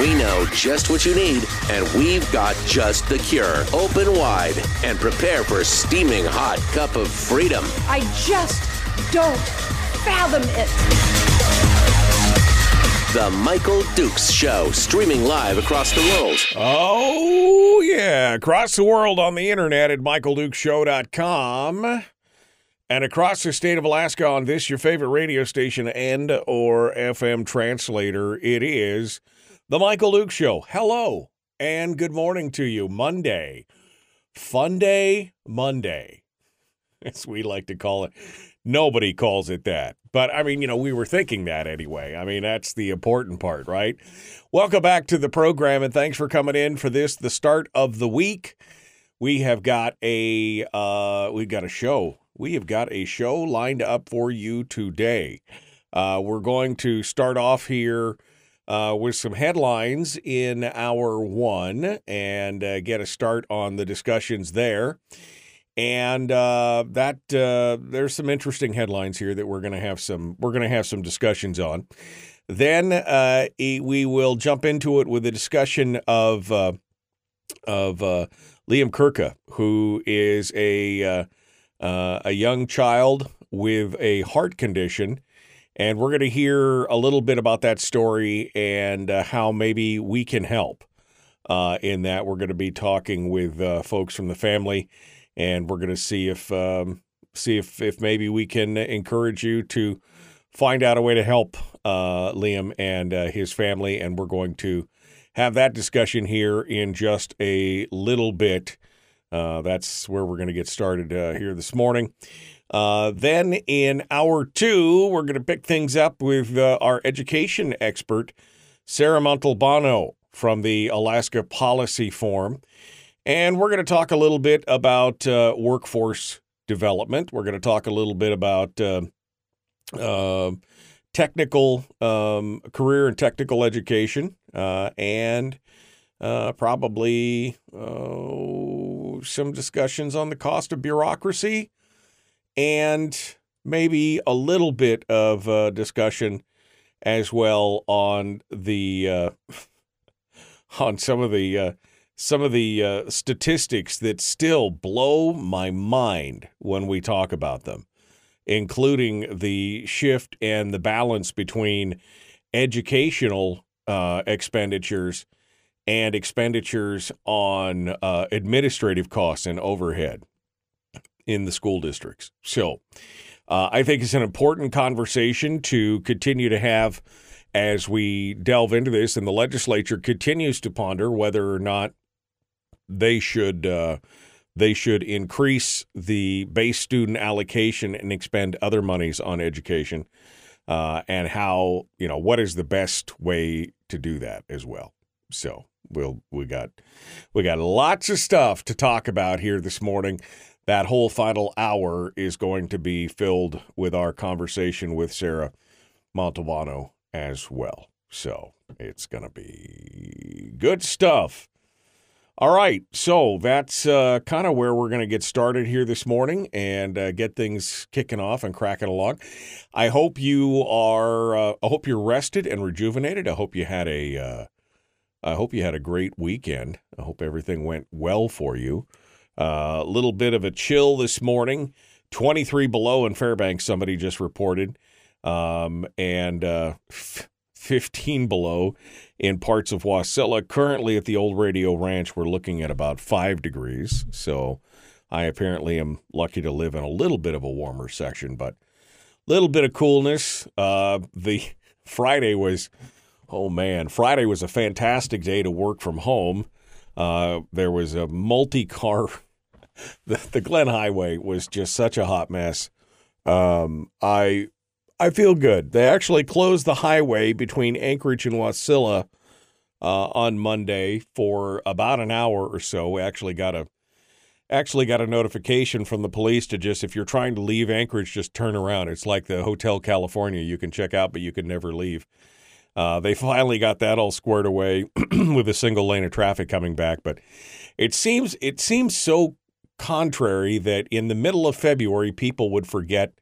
We know just what you need, and we've got just the cure. Open wide and prepare for a steaming hot cup of freedom. I just don't fathom it. The Michael Dukes Show, streaming live across the world. Oh, yeah. Across the world on the internet at michaeldukeshow.com and across the state of Alaska on this, your favorite radio station and or FM translator. It is The Michael Duke Show. Hello and good morning to you. Monday. Fun Day Monday, as we like to call it. Nobody calls it that. But I mean, you know, we were thinking that anyway. I mean, that's the important part, right? Welcome back to the program and thanks for coming in for this, the start of the week. We have got a uh we've got a show. We have got a show lined up for you today. Uh we're going to start off here uh, with some headlines in hour one and uh, get a start on the discussions there. And uh, that uh, there's some interesting headlines here that we're going to have some we're going to have some discussions on. Then uh, we will jump into it with a discussion of uh, of Liam Kurka, who is a a young child with a heart condition, and we're going to hear a little bit about that story and uh, how maybe we can help. Uh, in that, we're going to be talking with uh, folks from the family, and we're going to see if um, see if if maybe we can encourage you to find out a way to help uh, Liam and uh, his family, and we're going to have that discussion here in just a little bit. Uh, that's where we're going to get started here this morning. Uh, then in hour two, we're going to pick things up with uh, our education expert, Sarah Montalbano from the Alaska Policy Forum. And we're going to talk a little bit about uh, workforce development. We're going to talk a little bit about uh, uh, technical um, career and technical education, and probably uh, some discussions on the cost of bureaucracy, and maybe a little bit of uh, discussion as well on the uh, on some of the uh, some of the uh, statistics that still blow my mind when we talk about them, including the shift and the balance between educational uh, expenditures and expenditures on uh, administrative costs and overhead in the school districts. So uh, I think it's an important conversation to continue to have as we delve into this, and the legislature continues to ponder whether or not they should uh, they should increase the base student allocation and expend other monies on education, uh, and how you know what is the best way to do that as well. So we'll we got we got lots of stuff to talk about here this morning. That whole final hour is going to be filled with our conversation with Sarah Montalbano as well. So it's going to be good stuff. All right, so that's uh, kind of where we're going to get started here this morning and uh, get things kicking off and cracking along. I hope you are. Uh, I hope you're rested and rejuvenated. I hope you had a. Uh, I hope you had a great weekend. I hope everything went well for you. A little bit of a chill this morning, 23 below in Fairbanks. Somebody just reported, um, and uh, 15 below in parts of Wasilla. Currently at the old radio ranch, we're looking at about five degrees. So I apparently am lucky to live in a little bit of a warmer section, but little bit of coolness. Uh, the Friday was, oh man, Friday was a fantastic day to work from home. Uh, there was a multi car. The, the Glenn Highway was just such a hot mess. Um, I I feel good. They actually closed the highway between Anchorage and Wasilla uh, on Monday for about an hour or so. We actually got a actually got a notification from the police to just if you're trying to leave Anchorage, just turn around. It's like the Hotel California you can check out, but you can never leave. Uh, they finally got that all squared away with a single lane of traffic coming back, but it seems it seems so contrary that in the middle of February people would forget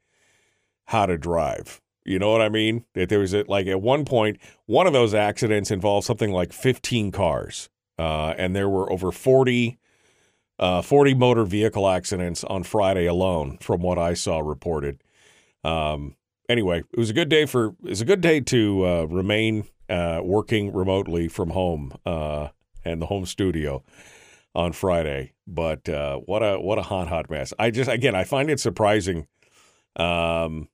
how to drive. You know what I mean? That there was a, like at one point one of those accidents involved something like 15 cars, uh, and there were over 40 uh, 40 motor vehicle accidents on Friday alone, from what I saw reported. Um, anyway, it was a good day for it was a good day to uh, remain uh, working remotely from home uh, and the home studio on Friday. But uh, what a what a hot hot mess. I just again I find it surprising. Um,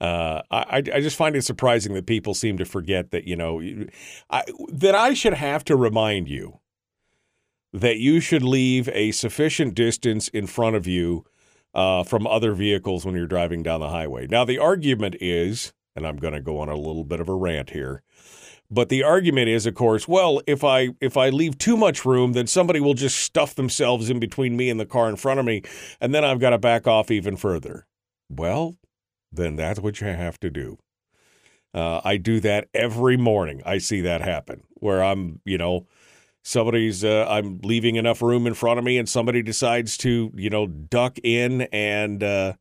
uh, I, I just find it surprising that people seem to forget that you know I, that I should have to remind you that you should leave a sufficient distance in front of you uh, from other vehicles when you're driving down the highway. Now, the argument is, and I'm going to go on a little bit of a rant here, but the argument is, of course, well, if I if I leave too much room, then somebody will just stuff themselves in between me and the car in front of me, and then I've got to back off even further. Well, then that's what you have to do. Uh, I do that every morning. I see that happen where I'm, you know, somebody's uh, I'm leaving enough room in front of me, and somebody decides to you know duck in and uh,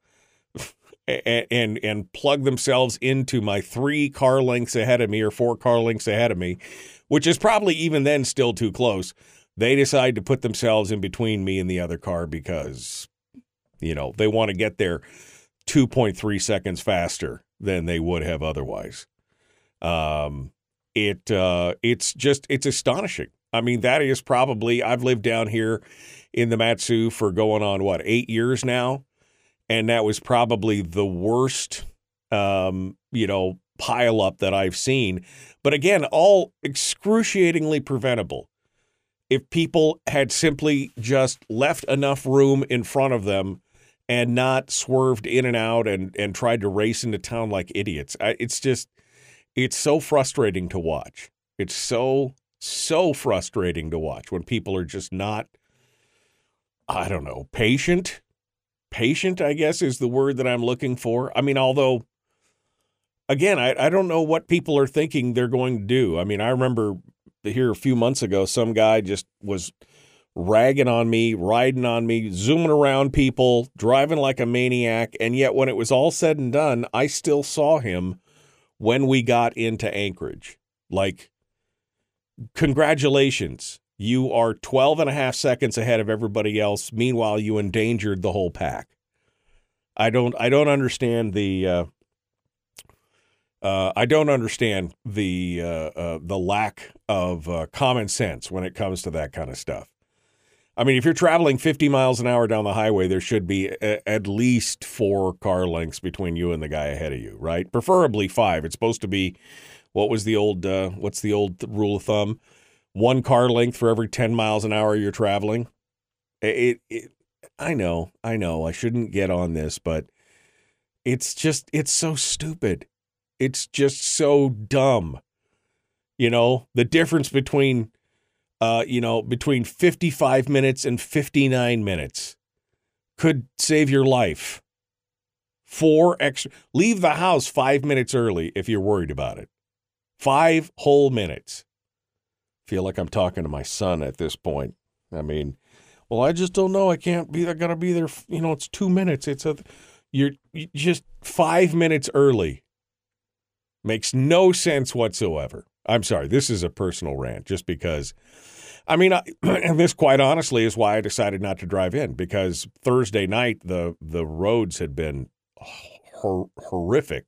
and and plug themselves into my three car lengths ahead of me or four car lengths ahead of me, which is probably even then still too close. They decide to put themselves in between me and the other car because you know they want to get there 2.3 seconds faster than they would have otherwise. Um, it uh, it's just it's astonishing I mean, that is probably, I've lived down here in the Mat-Su for going on what, eight years now? And that was probably the worst, um, you know, pile up that I've seen. But again, all excruciatingly preventable. If people had simply just left enough room in front of them and not swerved in and out and, and tried to race into town like idiots. It's just, it's so frustrating to watch. It's so so frustrating to watch when people are just not, I don't know, patient. Patient, I guess, is the word that I'm looking for. I mean, although, again, I, I don't know what people are thinking they're going to do. I mean, I remember here a few months ago, some guy just was ragging on me, riding on me, zooming around people, driving like a maniac. And yet, when it was all said and done, I still saw him when we got into Anchorage. Like, congratulations. You are 12 and a half seconds ahead of everybody else. Meanwhile, you endangered the whole pack. I don't I don't understand the uh, uh, I don't understand the uh, uh the lack of uh, common sense when it comes to that kind of stuff. I mean, if you're traveling 50 miles an hour down the highway, there should be a, at least four car lengths between you and the guy ahead of you, right? Preferably five. It's supposed to be what was the old uh, what's the old rule of thumb? One car length for every 10 miles an hour you're traveling. It, it I know, I know, I shouldn't get on this, but it's just it's so stupid. It's just so dumb. You know, the difference between uh, you know, between 55 minutes and 59 minutes could save your life. Four extra leave the house 5 minutes early if you're worried about it. Five whole minutes. Feel like I'm talking to my son at this point. I mean, well, I just don't know. I can't be. I gotta be there. You know, it's two minutes. It's a. You're just five minutes early. Makes no sense whatsoever. I'm sorry. This is a personal rant, just because. I mean, I, and this quite honestly is why I decided not to drive in because Thursday night the the roads had been hor- horrific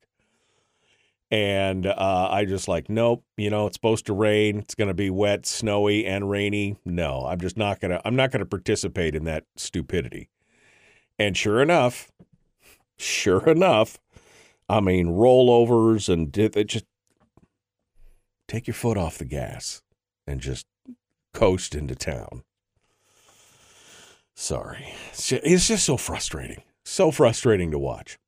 and uh, I just like, nope, you know, it's supposed to rain. It's going to be wet, snowy, and rainy. No, I'm just not going to, I'm not going to participate in that stupidity. And sure enough, sure enough, I mean, rollovers and just take your foot off the gas and just coast into town. Sorry. It's just so frustrating. So frustrating to watch.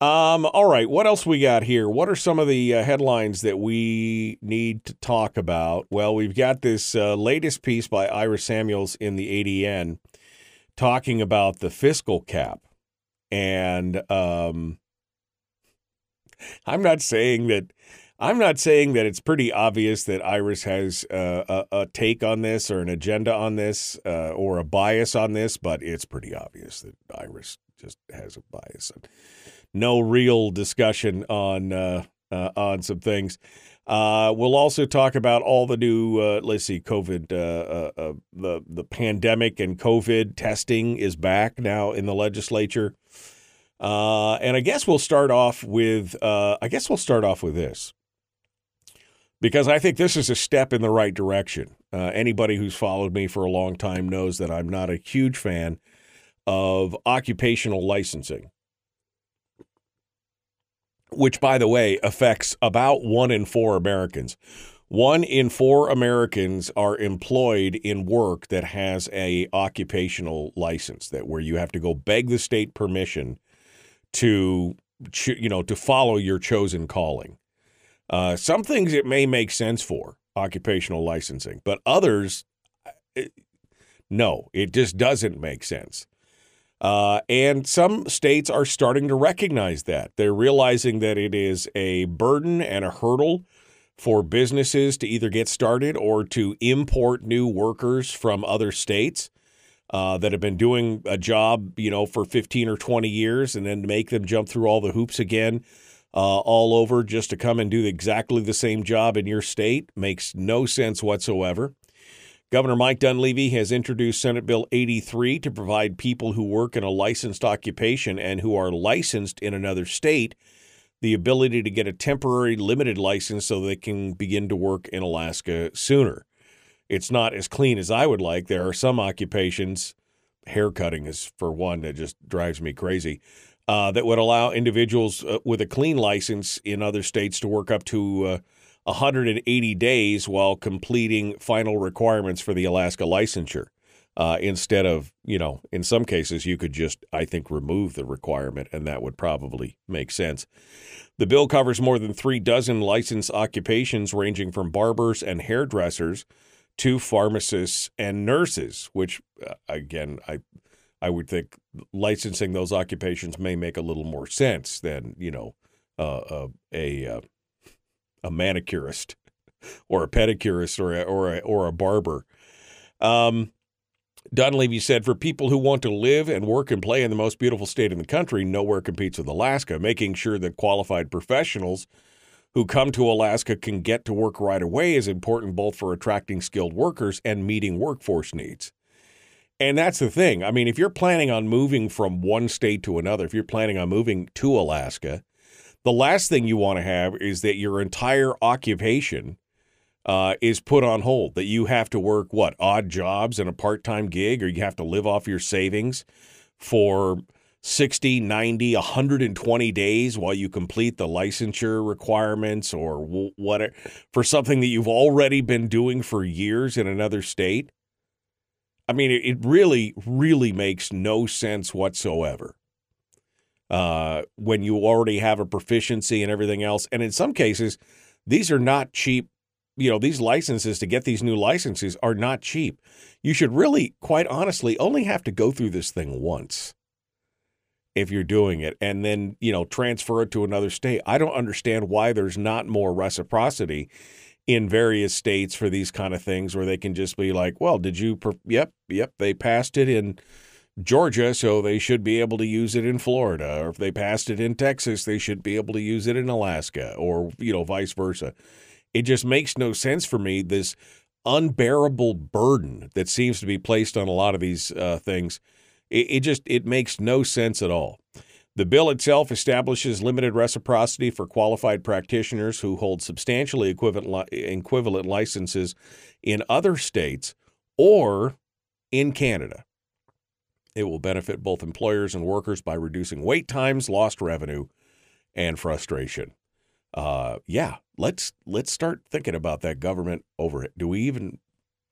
Um, all right, what else we got here? What are some of the uh, headlines that we need to talk about? Well, we've got this uh, latest piece by Iris Samuels in the ADN talking about the fiscal cap. And um, I'm not saying that I'm not saying that it's pretty obvious that Iris has uh, a, a, take on this or an agenda on this uh, or a bias on this, but it's pretty obvious that Iris just has a bias. No real discussion on uh, uh on some things. Uh, we'll also talk about all the new, uh, let's see, COVID, the the pandemic and COVID testing is back now in the legislature. Uh, and I guess we'll start off with uh, I guess we'll start off with this because I think this is a step in the right direction. Uh, anybody who's followed me for a long time knows that I'm not a huge fan of occupational licensing, which, by the way, affects about one in four Americans. One in four Americans are employed in work that has a occupational license that where you have to go beg the state permission to you know to follow your chosen calling. Uh, some things it may make sense for occupational licensing, but others, it, no, it just doesn't make sense. Uh, and some states are starting to recognize that. They're realizing that it is a burden and a hurdle for businesses to either get started or to import new workers from other states uh, that have been doing a job, you know, for 15 or 20 years and then make them jump through all the hoops again uh, all over just to come and do exactly the same job in your state makes no sense whatsoever. Governor Mike Dunleavy has introduced Senate Bill 83 to provide people who work in a licensed occupation and who are licensed in another state the ability to get a temporary limited license so they can begin to work in Alaska sooner it's not as clean as I would like. There are some occupations, haircutting is for one that just drives me crazy, uh, that would allow individuals uh, with a clean license in other states to work up to uh, 180 days while completing final requirements for the Alaska licensure. Uh, instead of, you know, in some cases, you could just, I think, remove the requirement, and that would probably make sense. The bill covers more than three dozen licensed occupations, ranging from barbers and hairdressers to pharmacists and nurses, which uh, again, I I would think licensing those occupations may make a little more sense than you know uh, uh, a a, a manicurist or a pedicurist or a, or a, or a barber. Um, Dunleavy said, for people who want to live and work and play in the most beautiful state in the country, nowhere competes with Alaska, making sure that qualified professionals who come to Alaska can get to work right away is important both for attracting skilled workers and meeting workforce needs. And that's the thing. I mean, if you're planning on moving from one state to another, if you're planning on moving to Alaska, the last thing you want to have is that your entire occupation uh, is put on hold, that you have to work, what, odd jobs and a part time gig, or you have to live off your savings for 60, 90, 120 days while you complete the licensure requirements or whatever for something that you've already been doing for years in another state. I mean, it really, really makes no sense whatsoever. Uh, when you already have a proficiency and everything else. And in some cases, these are not cheap. You know, these licenses to get these new licenses are not cheap. You should really, quite honestly, only have to go through this thing once if you're doing it and then, you know, transfer it to another state. I don't understand why there's not more reciprocity in various states for these kind of things where they can just be like, well, did you, per- yep, yep, they passed it in Georgia, so they should be able to use it in Florida. Or if they passed it in Texas, they should be able to use it in Alaska or, you know, vice versa. It just makes no sense for me, this unbearable burden that seems to be placed on a lot of these uh, things it, it just it makes no sense at all. The bill itself establishes limited reciprocity for qualified practitioners who hold substantially equivalent, equivalent licenses in other states or in Canada. It will benefit both employers and workers by reducing wait times, lost revenue, and frustration. Uh, yeah, let's let's start thinking about that government over it. Do we even?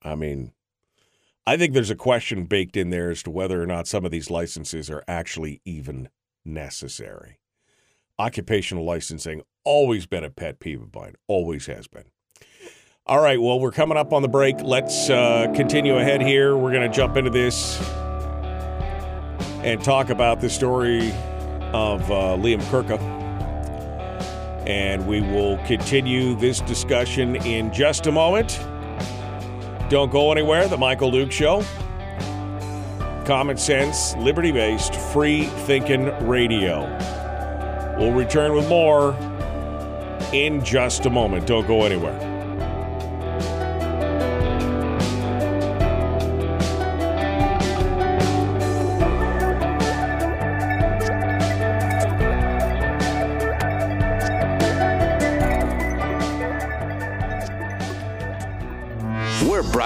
I mean, I think there's a question baked in there as to whether or not some of these licenses are actually even necessary. occupational licensing always been a pet peeve of mine. Always has been. All right, well, we're coming up on the break. Let's uh, continue ahead here. We're going to jump into this and talk about the story of uh, Liam Kurka. And we will continue this discussion in just a moment. Don't go anywhere. The Michael Duke Show. Common sense, liberty based, free thinking radio. We'll return with more in just a moment. Don't go anywhere.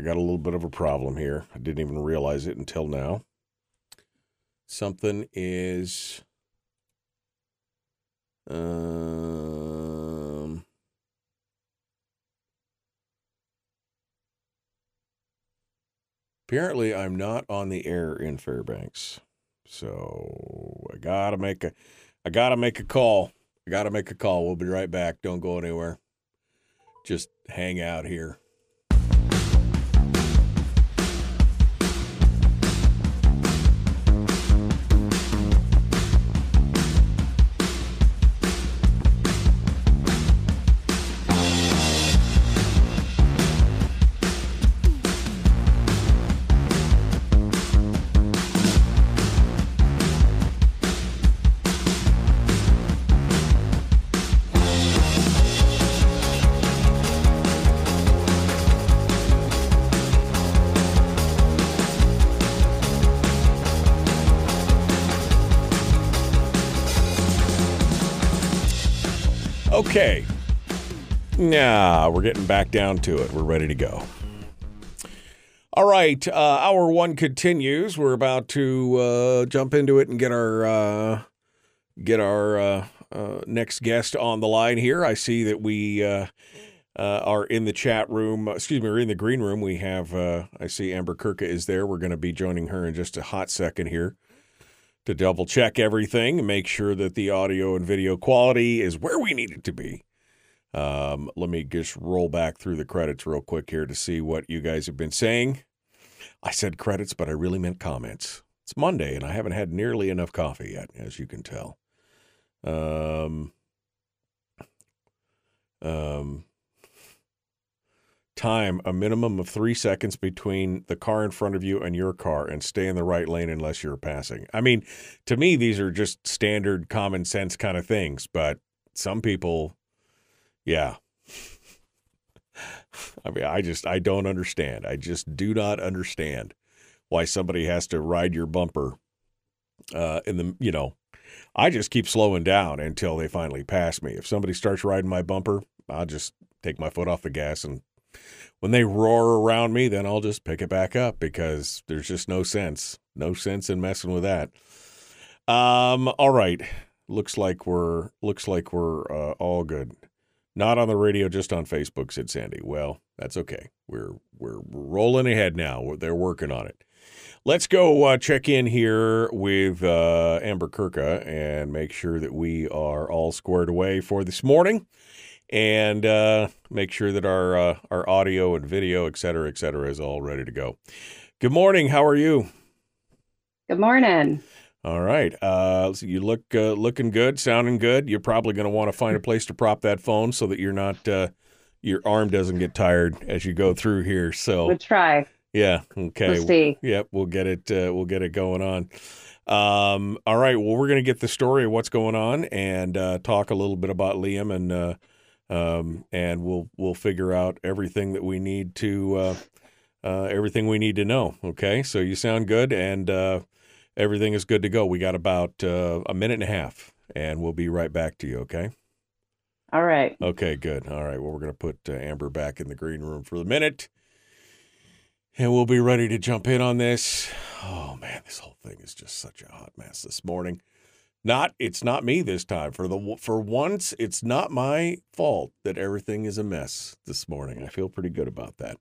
I got a little bit of a problem here. I didn't even realize it until now. Something is. Um, apparently, I'm not on the air in Fairbanks, so I gotta make a, I gotta make a call. I gotta make a call. We'll be right back. Don't go anywhere just hang out here. Now we're getting back down to it. We're ready to go. All right. Uh, hour one continues. We're about to uh, jump into it and get our uh, get our uh, uh, next guest on the line here. I see that we uh, are in the chat room. Excuse me, we're in the green room. We have. I see Amber Kurka is there. We're going to be joining her in just a hot second here to double check everything make sure that the audio and video quality is where we need it to be. Um, let me just roll back through the credits real quick here to see what you guys have been saying. I said credits, but I really meant comments. It's Monday, and I haven't had nearly enough coffee yet, as you can tell. Um, um, time a minimum of three seconds between the car in front of you and your car and stay in the right lane unless you're passing. I mean, to me, these are just standard common sense kind of things, but some people, yeah. I mean, I just, I don't understand. I just do not understand why somebody has to ride your bumper uh, in the, you know, I just keep slowing down until they finally pass me. If somebody starts riding my bumper, I'll just take my foot off the gas and when they roar around me, then I'll just pick it back up because there's just no sense. No sense in messing with that. Um, all right. Looks like we're looks like we're uh, all good. Not on the radio, just on Facebook, said Sandy. Well, that's okay. We're we're rolling ahead now. They're working on it. Let's go uh, check in here with uh, Amber Kurka and make sure that we are all squared away for this morning and uh, make sure that our uh, our audio and video, et cetera, et cetera, is all ready to go. Good morning. How are you? Good morning. All right. Uh, so you look uh, looking good, sounding good. You're probably going to want to find a place to prop that phone so that you're not uh, your arm doesn't get tired as you go through here. So We'll try. yeah, okay. We'll see. Yep, we'll get it. Uh, we'll get it going on. Um, all right. Well, we're going to get the story of what's going on and uh, talk a little bit about Liam and uh, um, and we'll we'll figure out everything that we need to uh, uh, everything we need to know. Okay. So you sound good and uh, everything is good to go. We got about uh, a minute and a half and we'll be right back to you. Okay. All right. Okay. Good. All right. Well, we're going to put uh, Amber back in the green room for the minute, and we'll be ready to jump in on this. Oh man, this whole thing is just such a hot mess this morning. Not, it's not me this time. For the for once, it's not my fault that everything is a mess this morning. I feel pretty good about that.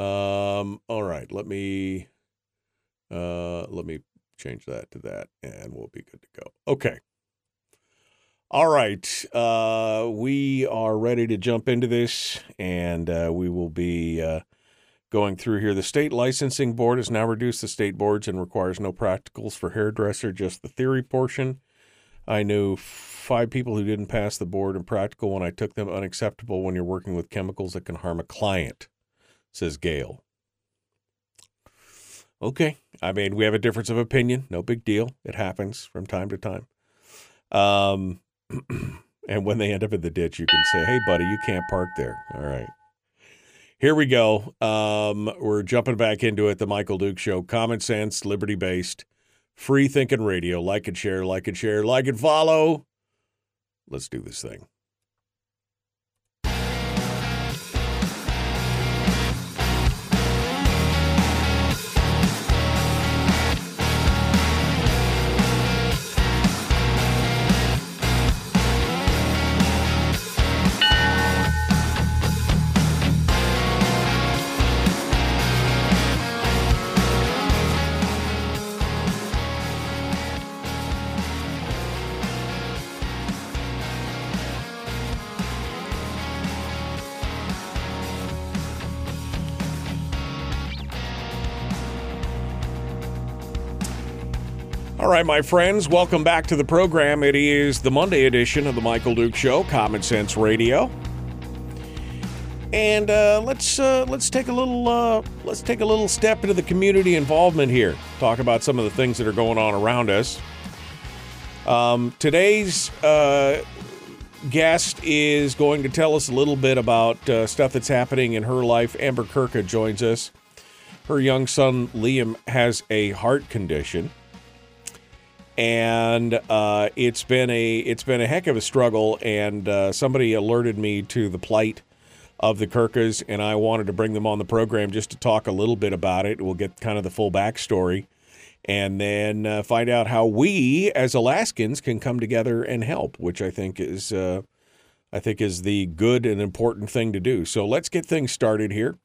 Um. All right. Let me. Uh. Let me change that to that, and we'll be good to go. Okay. All right. Uh, we are ready to jump into this, and uh, we will be uh, going through here. The state licensing board has now reduced the state boards and requires no practicals for hairdresser, just the theory portion. I knew five people who didn't pass the board and practical when I took them. Unacceptable when you're working with chemicals that can harm a client, says Gail. Okay. I mean, we have a difference of opinion. No big deal. It happens from time to time. Um, and when they end up in the ditch, you can say, hey, buddy, you can't park there. All right. Here we go. Um, we're jumping back into it. The Michael Duke Show. Common sense, liberty based, free thinking radio. Like and share, like and share, like and follow. Let's do this thing. All right, my friends, welcome back to the program. It is the Monday edition of the Michael Duke Show, Common Sense Radio, and uh, let's uh, let's take a little uh, let's take a little step into the community involvement here. Talk about some of the things that are going on around us. Um, today's uh, guest is going to tell us a little bit about uh, stuff that's happening in her life. Amber Kurka joins us. Her young son Liam has a heart condition and uh, it's been a it's been a heck of a struggle. And uh, somebody alerted me to the plight of the Kurkas, and I wanted to bring them on the program just to talk a little bit about it. We'll get kind of the full backstory, and then uh, find out how we as Alaskans can come together and help, which I think is uh, I think is the good and important thing to do. So let's get things started here.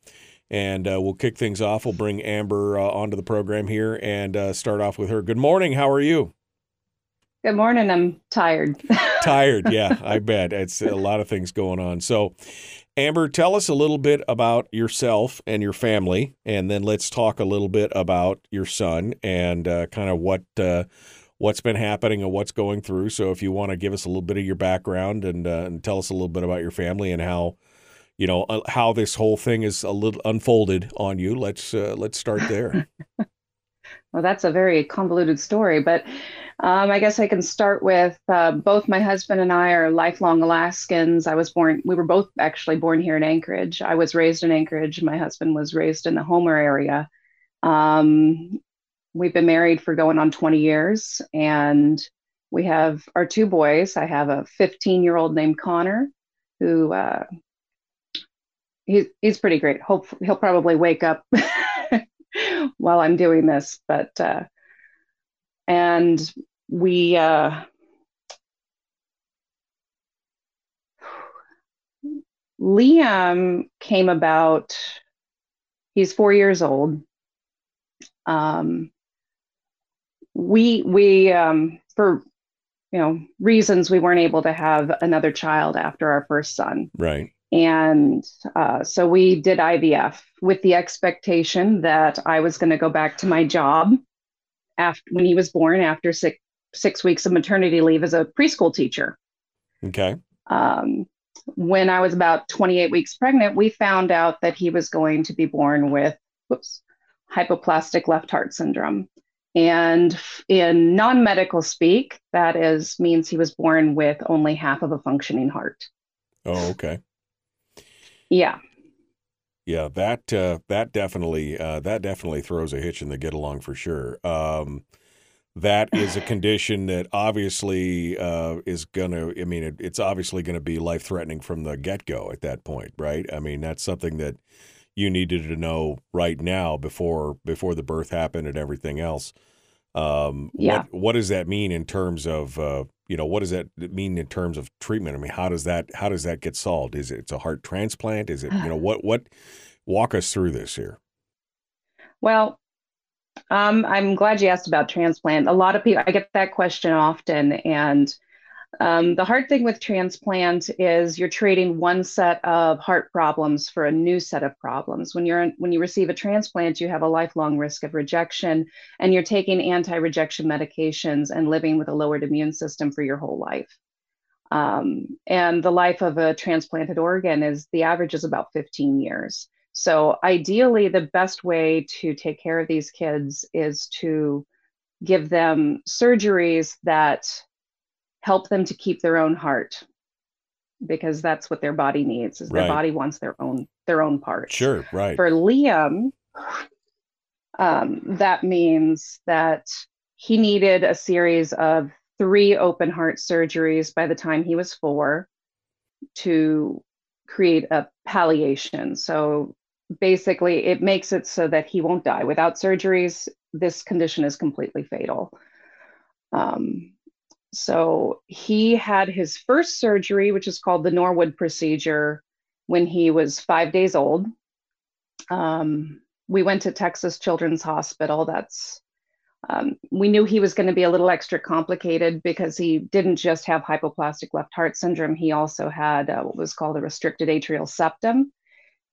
And uh, we'll kick things off. We'll bring Amber uh, onto the program here and start off with her. Good morning. How are you? Good morning. I'm tired. tired, yeah, I bet. It's a lot of things going on. So, Amber, tell us a little bit about yourself and your family, and then let's talk a little bit about your son and uh, kind of what uh, what's been happening and what's going through. So, if you want to give us a little bit of your background and uh, and tell us a little bit about your family and how you know uh, how this whole thing is a little unfolded on you, let's uh, let's start there. well, that's a very convoluted story, but um, I guess I can start with uh, both my husband and I are lifelong Alaskans. I was born, we were both actually born here in Anchorage. I was raised in Anchorage. My husband was raised in the Homer area. Um, we've been married for going on 20 years, and we have our two boys. I have a 15 year old named Connor who uh, he's, he's pretty great. Hope he'll probably wake up while I'm doing this, but uh, and we uh, Liam came about. He's four years old. Um, we we um, for you know reasons we weren't able to have another child after our first son. Right. And uh, so we did IVF with the expectation that I was going to go back to my job after when he was born after six six weeks of maternity leave as a preschool teacher. Okay. Um, when I was about 28 weeks pregnant, we found out that he was going to be born with whoops, hypoplastic left heart syndrome. And in non-medical speak, that is means he was born with only half of a functioning heart. Oh, okay. Yeah. Yeah, that uh, that definitely uh, that definitely throws a hitch in the get along for sure. Um, that is a condition that obviously uh, is to, I mean, it, it's obviously to be life threatening from the get go at that point, right? I mean, that's something that you needed to know right now before before the birth happened and everything else. Um, Yeah. What what does that mean in terms of uh, you know what does that mean in terms of treatment? I mean, how does that how does that get solved? Is it it's a heart transplant? Is it you know what what walk us through this here? Well, um, I'm glad you asked about transplant. A lot of people, I get that question often. And um, the hard thing with transplant is you're trading one set of heart problems for a new set of problems. When you're when you receive a transplant, you have a lifelong risk of rejection, and you're taking anti-rejection medications and living with a lowered immune system for your whole life. Um, and the life of a transplanted organ is the average is about 15 years. So ideally, the best way to take care of these kids is to give them surgeries that help them to keep their own heart because that's what their body needs is Right. their body wants their own their own part Sure, right. for liam um, that means that he needed a series of three open heart surgeries by the time he was four to create a palliation so basically it makes it so that he won't die without surgeries this condition is completely fatal um, so he had his first surgery, which is called the Norwood procedure, when he was five days old. Um, we went to Texas Children's Hospital. That's um, we knew he was going to be a little extra complicated because he didn't just have hypoplastic left heart syndrome. He also had uh, what was called a restricted atrial septum.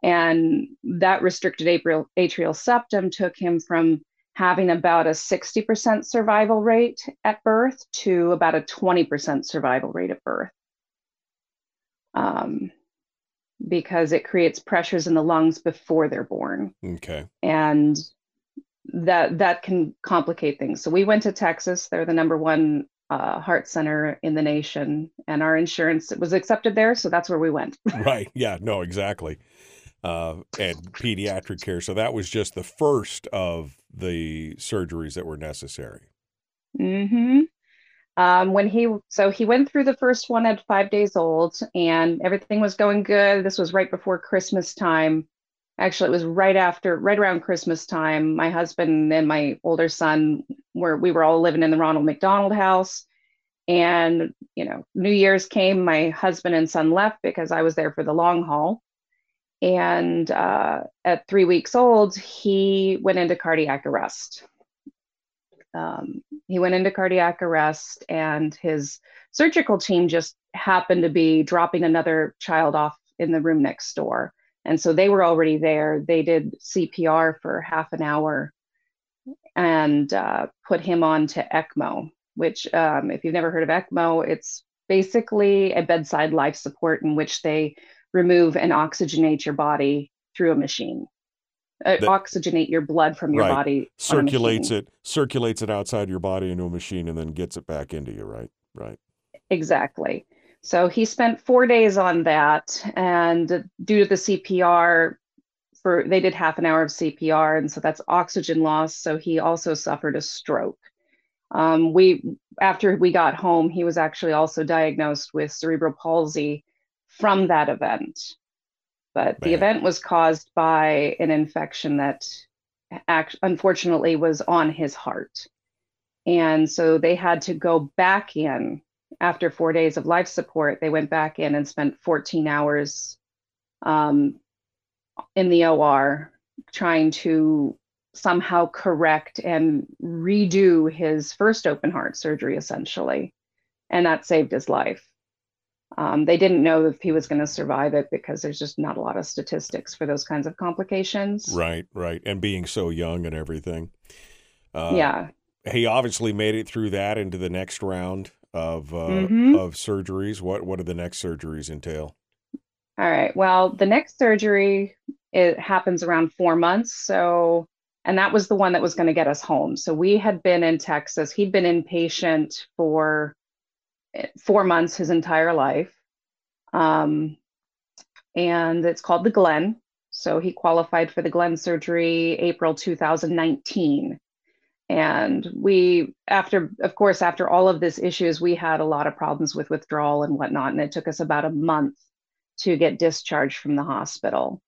And that restricted atrial, atrial septum took him from having about a 60% survival rate at birth to about a 20% survival rate at birth. Um, because it creates pressures in the lungs before they're born Okay. and that that can complicate things. So we went to Texas. They're the number one uh, heart center in the nation, and our insurance was accepted there. So that's where we went. Right. Yeah. No. Exactly. Uh, and pediatric care. So that was just the first of the surgeries that were necessary. hmm Um, when he so he went through the first one at five days old, and everything was going good. This was right before Christmas time. Actually, it was right after, right around Christmas time. My husband and my older son were we were all living in the Ronald McDonald House, and you know, New Year's came. My husband and son left because I was there for the long haul. And uh, at three weeks old, he went into cardiac arrest. Um, he went into cardiac arrest and his surgical team just happened to be dropping another child off in the room next door. And so they were already there. They did cpr for half an hour and uh, put him on to ecmo which um, if you've never heard of ecmo it's basically a bedside life support in which they remove and oxygenate your body through a machine uh, That- oxygenate your blood from your Right. body Circulates it, circulates it outside your body into a machine, and then gets it back into you. Right. Right. Exactly. So he spent four days on that, and due to the CPR, for they did half an hour of CPR, and so that's oxygen loss. So he also suffered a stroke. Um, we after we got home, he was actually also diagnosed with cerebral palsy from that event. But the event was caused by an infection that act- unfortunately was on his heart. And so they had to go back in after four days of life support. They went back in and spent 14 hours um, in the OR trying to somehow correct and redo his first open heart surgery, essentially. And that saved his life. Um, they didn't know if he was going to survive it because there's just not a lot of statistics for those kinds of complications. Right. Right. And being so young and everything. Uh, yeah. He obviously made it through that into the next round of uh, Mhm. of surgeries. What What do the next surgeries entail? All right. Well, the next surgery it happens around four months. So, and that was the one that was going to get us home. So we had been in Texas. He'd been inpatient for four months his entire life, um, and it's called the Glenn. So he qualified for the Glenn surgery April 2019, And we, after, of course, after all of this issues, we had a lot of problems with withdrawal and whatnot. And it took us about a month to get discharged from the hospital.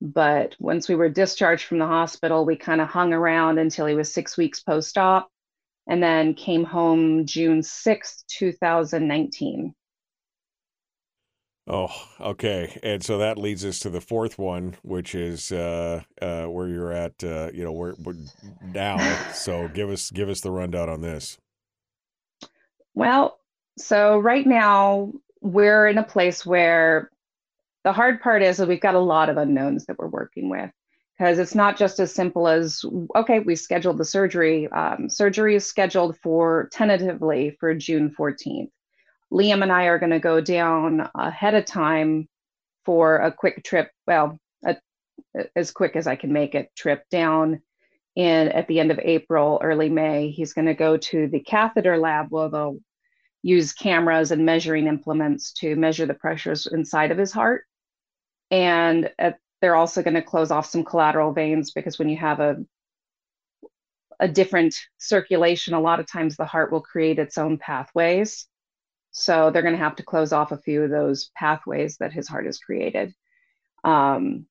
But once we were discharged from the hospital, we kind of hung around until he was six weeks post op and then came home June 6th, 2019. Oh, okay. And so that leads us to the fourth one, which is uh, uh, where you're at, uh, you know, where, where now. so give us give us the rundown on this. Well, so right now we're in a place where the hard part is that we've got a lot of unknowns that we're working with because it's not just as simple as okay, we scheduled the surgery. Um, surgery is scheduled for tentatively for June 14th. Liam and I are going to go down ahead of time for a quick trip. Well, a, as quick as I can make it trip down in at the end of April, early May. He's going to go to the catheter lab where they'll use cameras and measuring implements to measure the pressures inside of his heart. And at, they're also going to close off some collateral veins because when you have a a different circulation, a lot of times the heart will create its own pathways. So they're going to have to close off a few of those pathways that his heart has created. Um,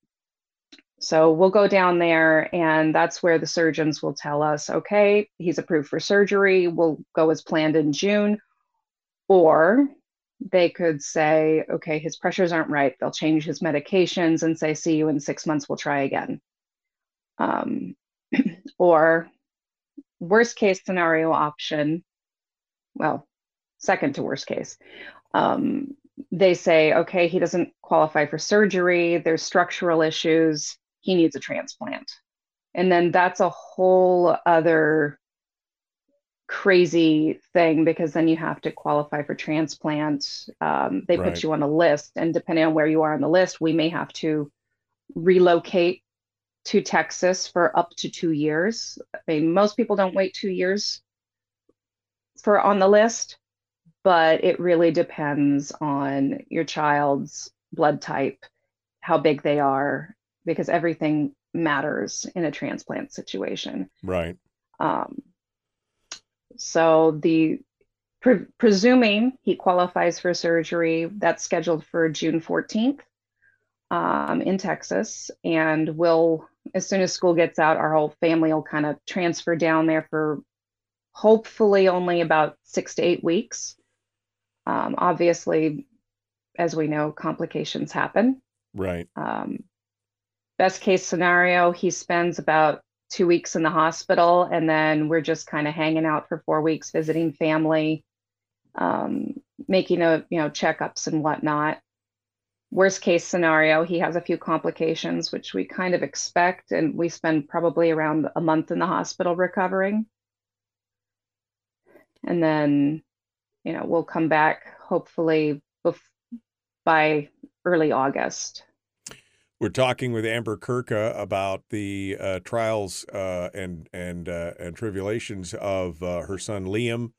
so we'll go down there, and that's where the surgeons will tell us okay, he's approved for surgery. We'll go as planned in June. Or they could say, okay, his pressures aren't right. They'll change his medications and say, see you in six months, we'll try again. Um, or worst case scenario option, well, second to worst case. Um, they say, okay, he doesn't qualify for surgery, there's structural issues, he needs a transplant. And then that's a whole other crazy thing because then you have to qualify for transplant. Um, they right. put you on a list, and depending on where you are on the list, we may have to relocate to Texas for up to two years. I mean, most people don't wait two years for on the list but it really depends on your child's blood type, how big they are, because everything matters in a transplant situation. Right. Um, so the pre- presuming he qualifies for surgery, that's scheduled for June 14th um, in Texas, and we'll as soon as school gets out, our whole family will kind of transfer down there for hopefully only about six to eight weeks. Um, obviously, as we know, complications happen. Right. Um, best case scenario, he spends about two weeks in the hospital, and then we're just kind of hanging out for four weeks, visiting family, um, making a you know checkups and whatnot. Worst case scenario, he has a few complications, which we kind of expect, and we spend probably around a month in the hospital recovering. And then you know, we'll come back hopefully bef- by early August. We're talking with Amber Kurka about the uh, trials uh, and and uh, and tribulations of uh, her son Liam.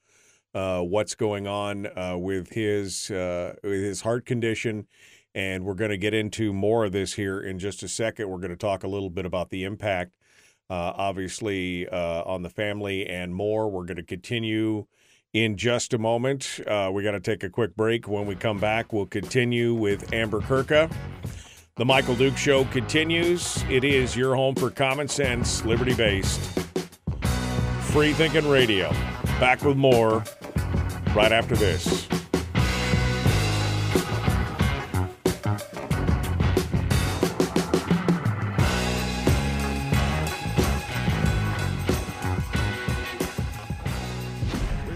Uh, what's going on uh, with his with his heart condition, and we're going to get into more of this here in just a second. We're going to talk a little bit about the impact, obviously, on the family and more. We're going to continue in just a moment. We got to take a quick break. When we come back, we'll continue with Amber Kurka. The Michael Duke Show continues. It is your home for common sense, liberty based, free thinking radio. Back with more right after this.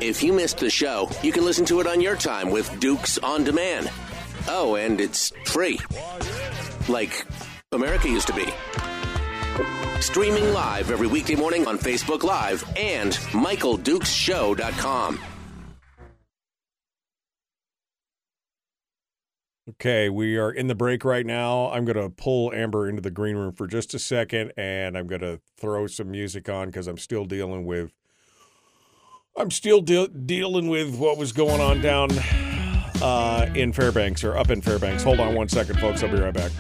If you missed the show, you can listen to it on your time with Dukes on Demand. Oh, and it's free. Like America used to be. Streaming live every weekday morning on Facebook Live and MichaelDukesShow.com. Okay, we are in the break right now. I'm going to pull Amber into the green room for just a second and I'm going to throw some music on because I'm still dealing with I'm still de- dealing with what was going on down uh, in Fairbanks or up in Fairbanks. Hold on one second, folks. I'll be right back.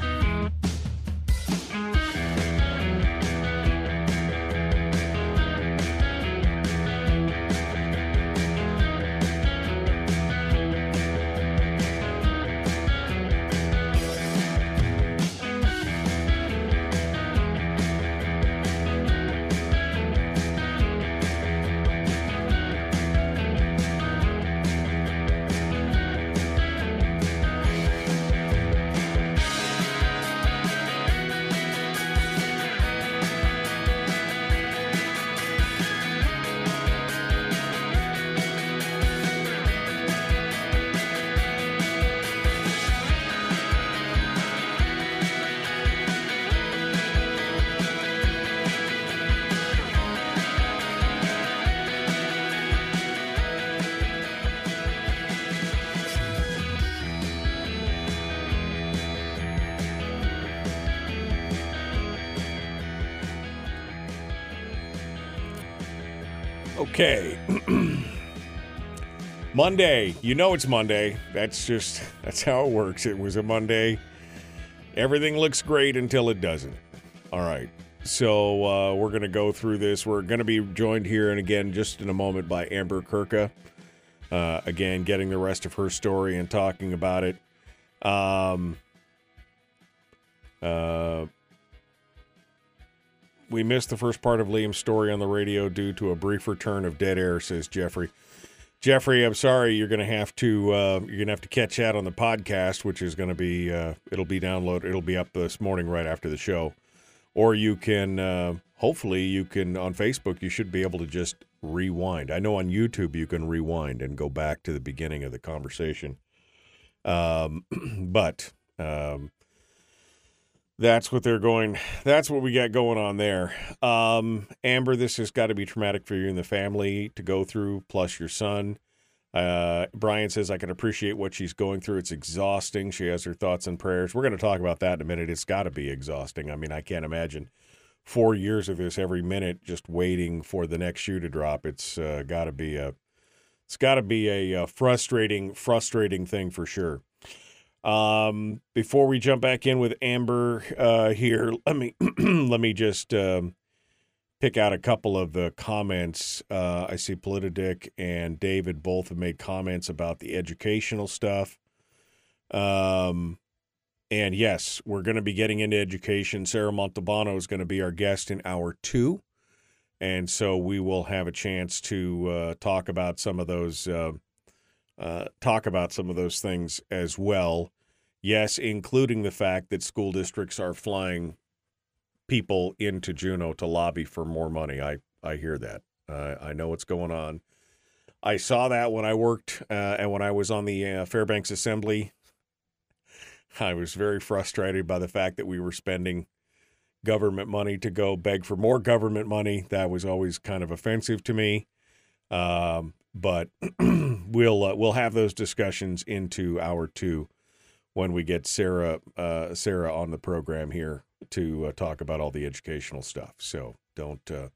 Okay. Monday. You know it's Monday. That's just that's how it works. It was a Monday. Everything looks great until it doesn't. All right. So uh, we're going to go through this. We're going to be joined here and again just in a moment by Amber Kurka. Uh, again, getting the rest of her story and talking about it. Um, uh, we missed the first part of Liam's story on the radio due to a brief return of dead air, says Jeffrey. Jeffrey, I'm sorry. You're going to have to uh, you're going to have to catch that on the podcast, which is going to be uh, it'll be download it'll be up this morning right after the show, or you can uh, hopefully you can on Facebook you should be able to just rewind. I know on YouTube you can rewind and go back to the beginning of the conversation, um, but um, that's what they're going. That's what we got going on there. Um, Amber, this has got to be traumatic for you and the family to go through, plus your son. Uh, Brian says, I can appreciate what she's going through. It's exhausting. She has her thoughts and prayers. We're going to talk about that in a minute. It's got to be exhausting. I mean, I can't imagine four years of this every minute just waiting for the next shoe to drop. It's uh, got to be a, it's got to be a, a frustrating, frustrating thing for sure. Um, before we jump back in with Amber uh, here, let me let me just um, pick out a couple of the comments. Uh, I see Politidic and David both have made comments about the educational stuff. Um, and yes, we're going to be getting into education. Sarah Montalbano is going to be our guest in hour two. And so we will have a chance to uh, talk about some of those uh, uh, talk about some of those things as well. Yes, including the fact that school districts are flying people into Juneau to lobby for more money. I, I hear that. Uh, I know what's going on. I saw that when I worked uh, and when I was on the uh, Fairbanks Assembly. I was very frustrated by the fact that we were spending government money to go beg for more government money. That was always kind of offensive to me. Um, but we'll uh, we'll have those discussions into hour two when we get Sarah uh, Sarah on the program here to uh, talk about all the educational stuff. So don't uh,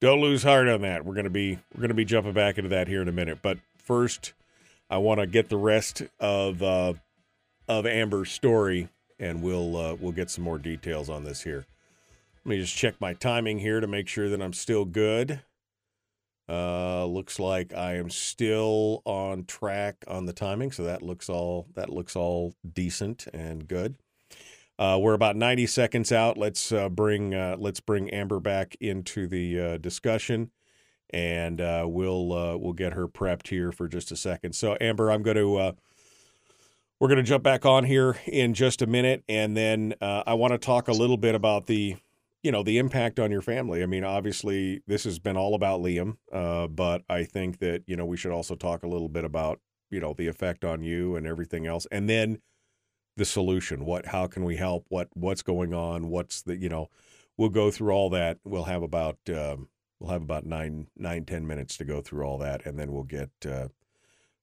don't lose heart on that. We're gonna be we're gonna be jumping back into that here in a minute. But first, I want to get the rest of uh, of Amber's story, and we'll uh, we'll get some more details on this here. Let me just check my timing here to make sure that I'm still good. Uh, looks like I am still on track on the timing, so that looks all that looks all decent and good. Uh, we're about 90 seconds out. Let's uh, bring uh, let's bring Amber back into the uh, discussion, and uh, we'll uh, we'll get her prepped here for just a second. So, Amber, I'm going to we're going to jump back on here in just a minute, and then I want to talk a little bit about the you know the impact on your family. I mean, obviously, this has been all about Liam, uh, but I think that you know we should also talk a little bit about you know the effect on you and everything else, and then the solution. What? How can we help? What? What's going on? What's the? You know, we'll go through all that. We'll have about um, we'll have about nine nine ten minutes to go through all that, and then we'll get. Uh,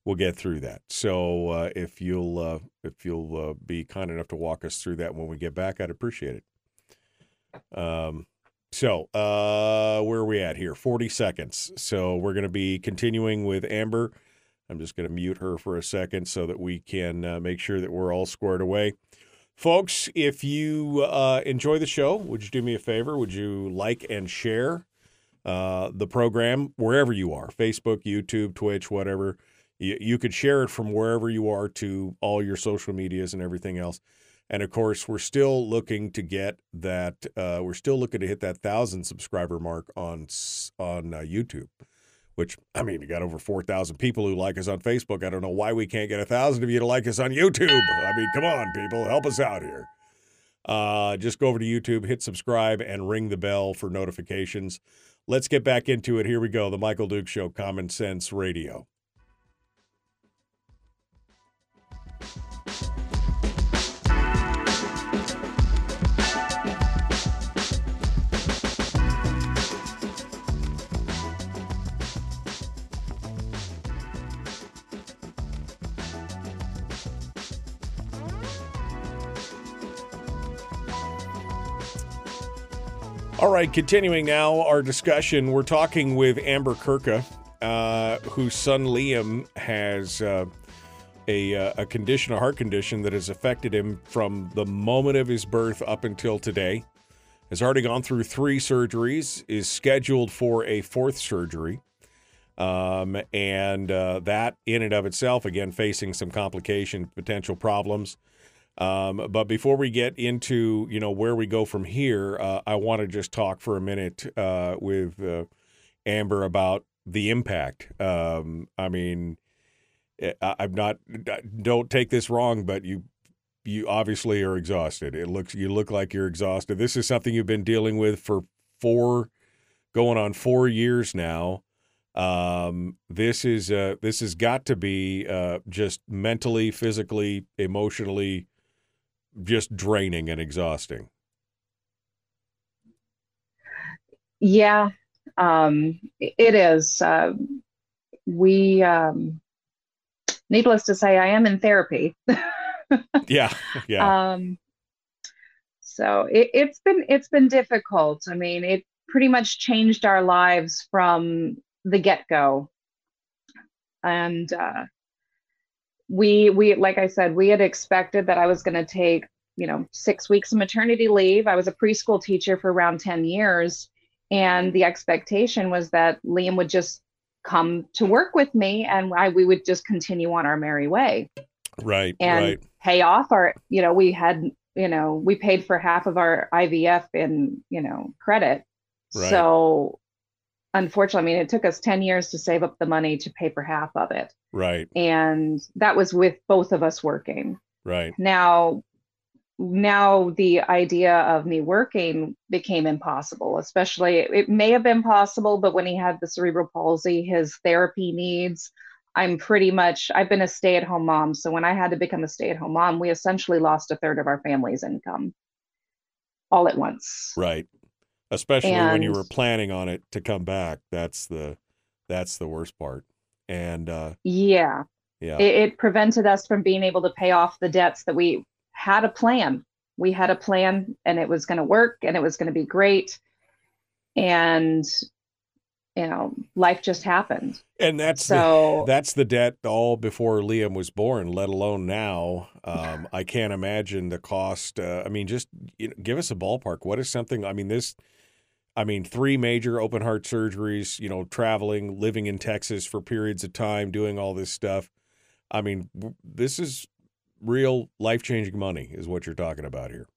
we'll get through that. So uh, if you'll uh, if you'll uh, be kind enough to walk us through that when we get back, I'd appreciate it. Um, so, uh, where are we at here? 40 seconds. So, we're going to be continuing with Amber. I'm just going to mute her for a second so that we can uh, make sure that we're all squared away. Folks, if you uh, enjoy the show, would you do me a favor? Would you like and share uh, the program wherever you are Facebook, YouTube, Twitch, whatever? You, you could share it from wherever you are to all your social medias and everything else. And of course, we're still looking to get that. Uh, we're still looking to hit that thousand subscriber mark on on uh, YouTube. Which I mean, we got over four thousand people who like us on Facebook. I don't know why we can't get a thousand of you to like us on YouTube. I mean, come on, people, help us out here. Uh, just go over to YouTube, hit subscribe, and ring the bell for notifications. Let's get back into it. Here we go. The Michael Duke Show, Common Sense Radio. All right, continuing now our discussion. We're talking with Amber Kurka, uh, whose son Liam has uh, a, uh, a condition, a heart condition that has affected him from the moment of his birth up until today. Has already gone through three surgeries, is scheduled for a fourth surgery. Um, and uh, that in and of itself, again, facing some complication, potential problems. Um, but before we get into you know where we go from here, uh, I want to just talk for a minute uh, with uh, Amber about the impact. Um, I mean, eh, I, I'm not. Don't take this wrong, but you you obviously are exhausted. It looks you look like you're exhausted. This is something you've been dealing with for four, going on four years now. Um, this is uh, this has got to be uh, just mentally, physically, emotionally just draining and exhausting. Yeah, um, it is. Uh, we, um, needless to say, I am in therapy. yeah, yeah. Um, so it, it's been it's been difficult. I mean, it pretty much changed our lives from the get go, and uh, we we like I said, we had expected that I was going to take you know six weeks of maternity leave. I was a preschool teacher for around ten years, and the expectation was that Liam would just come to work with me, and I we would just continue on our merry way. Right. And right. pay off our you know we had you know we paid for half of our IVF in you know credit. Right. So unfortunately, I mean, it took us 10 years to save up the money to pay for half of it. Right. And that was with both of us working. Right. Now, now the idea of me working became impossible, especially it may have been possible, but when he had the cerebral palsy, his therapy needs, I'm pretty much, I've been a stay at home mom. So when I had to become a stay at home mom, we essentially lost a third of our family's income all at once. Right. Especially when you were planning on it to come back. That's the that's the worst part. And uh Yeah. yeah. it, it prevented us from being able to pay off the debts that we had a plan we had a plan and it was going to work and it was going to be great and you know life just happened and that's the, so that's the debt all before Liam was born, let alone now. Um, I can't imagine the cost. Uh, I mean, just you know, give us a ballpark. What is something? I mean, this. I mean, three major open heart surgeries. You know, traveling, living in Texas for periods of time, doing all this stuff. I mean, this is real life changing money, is what you're talking about here.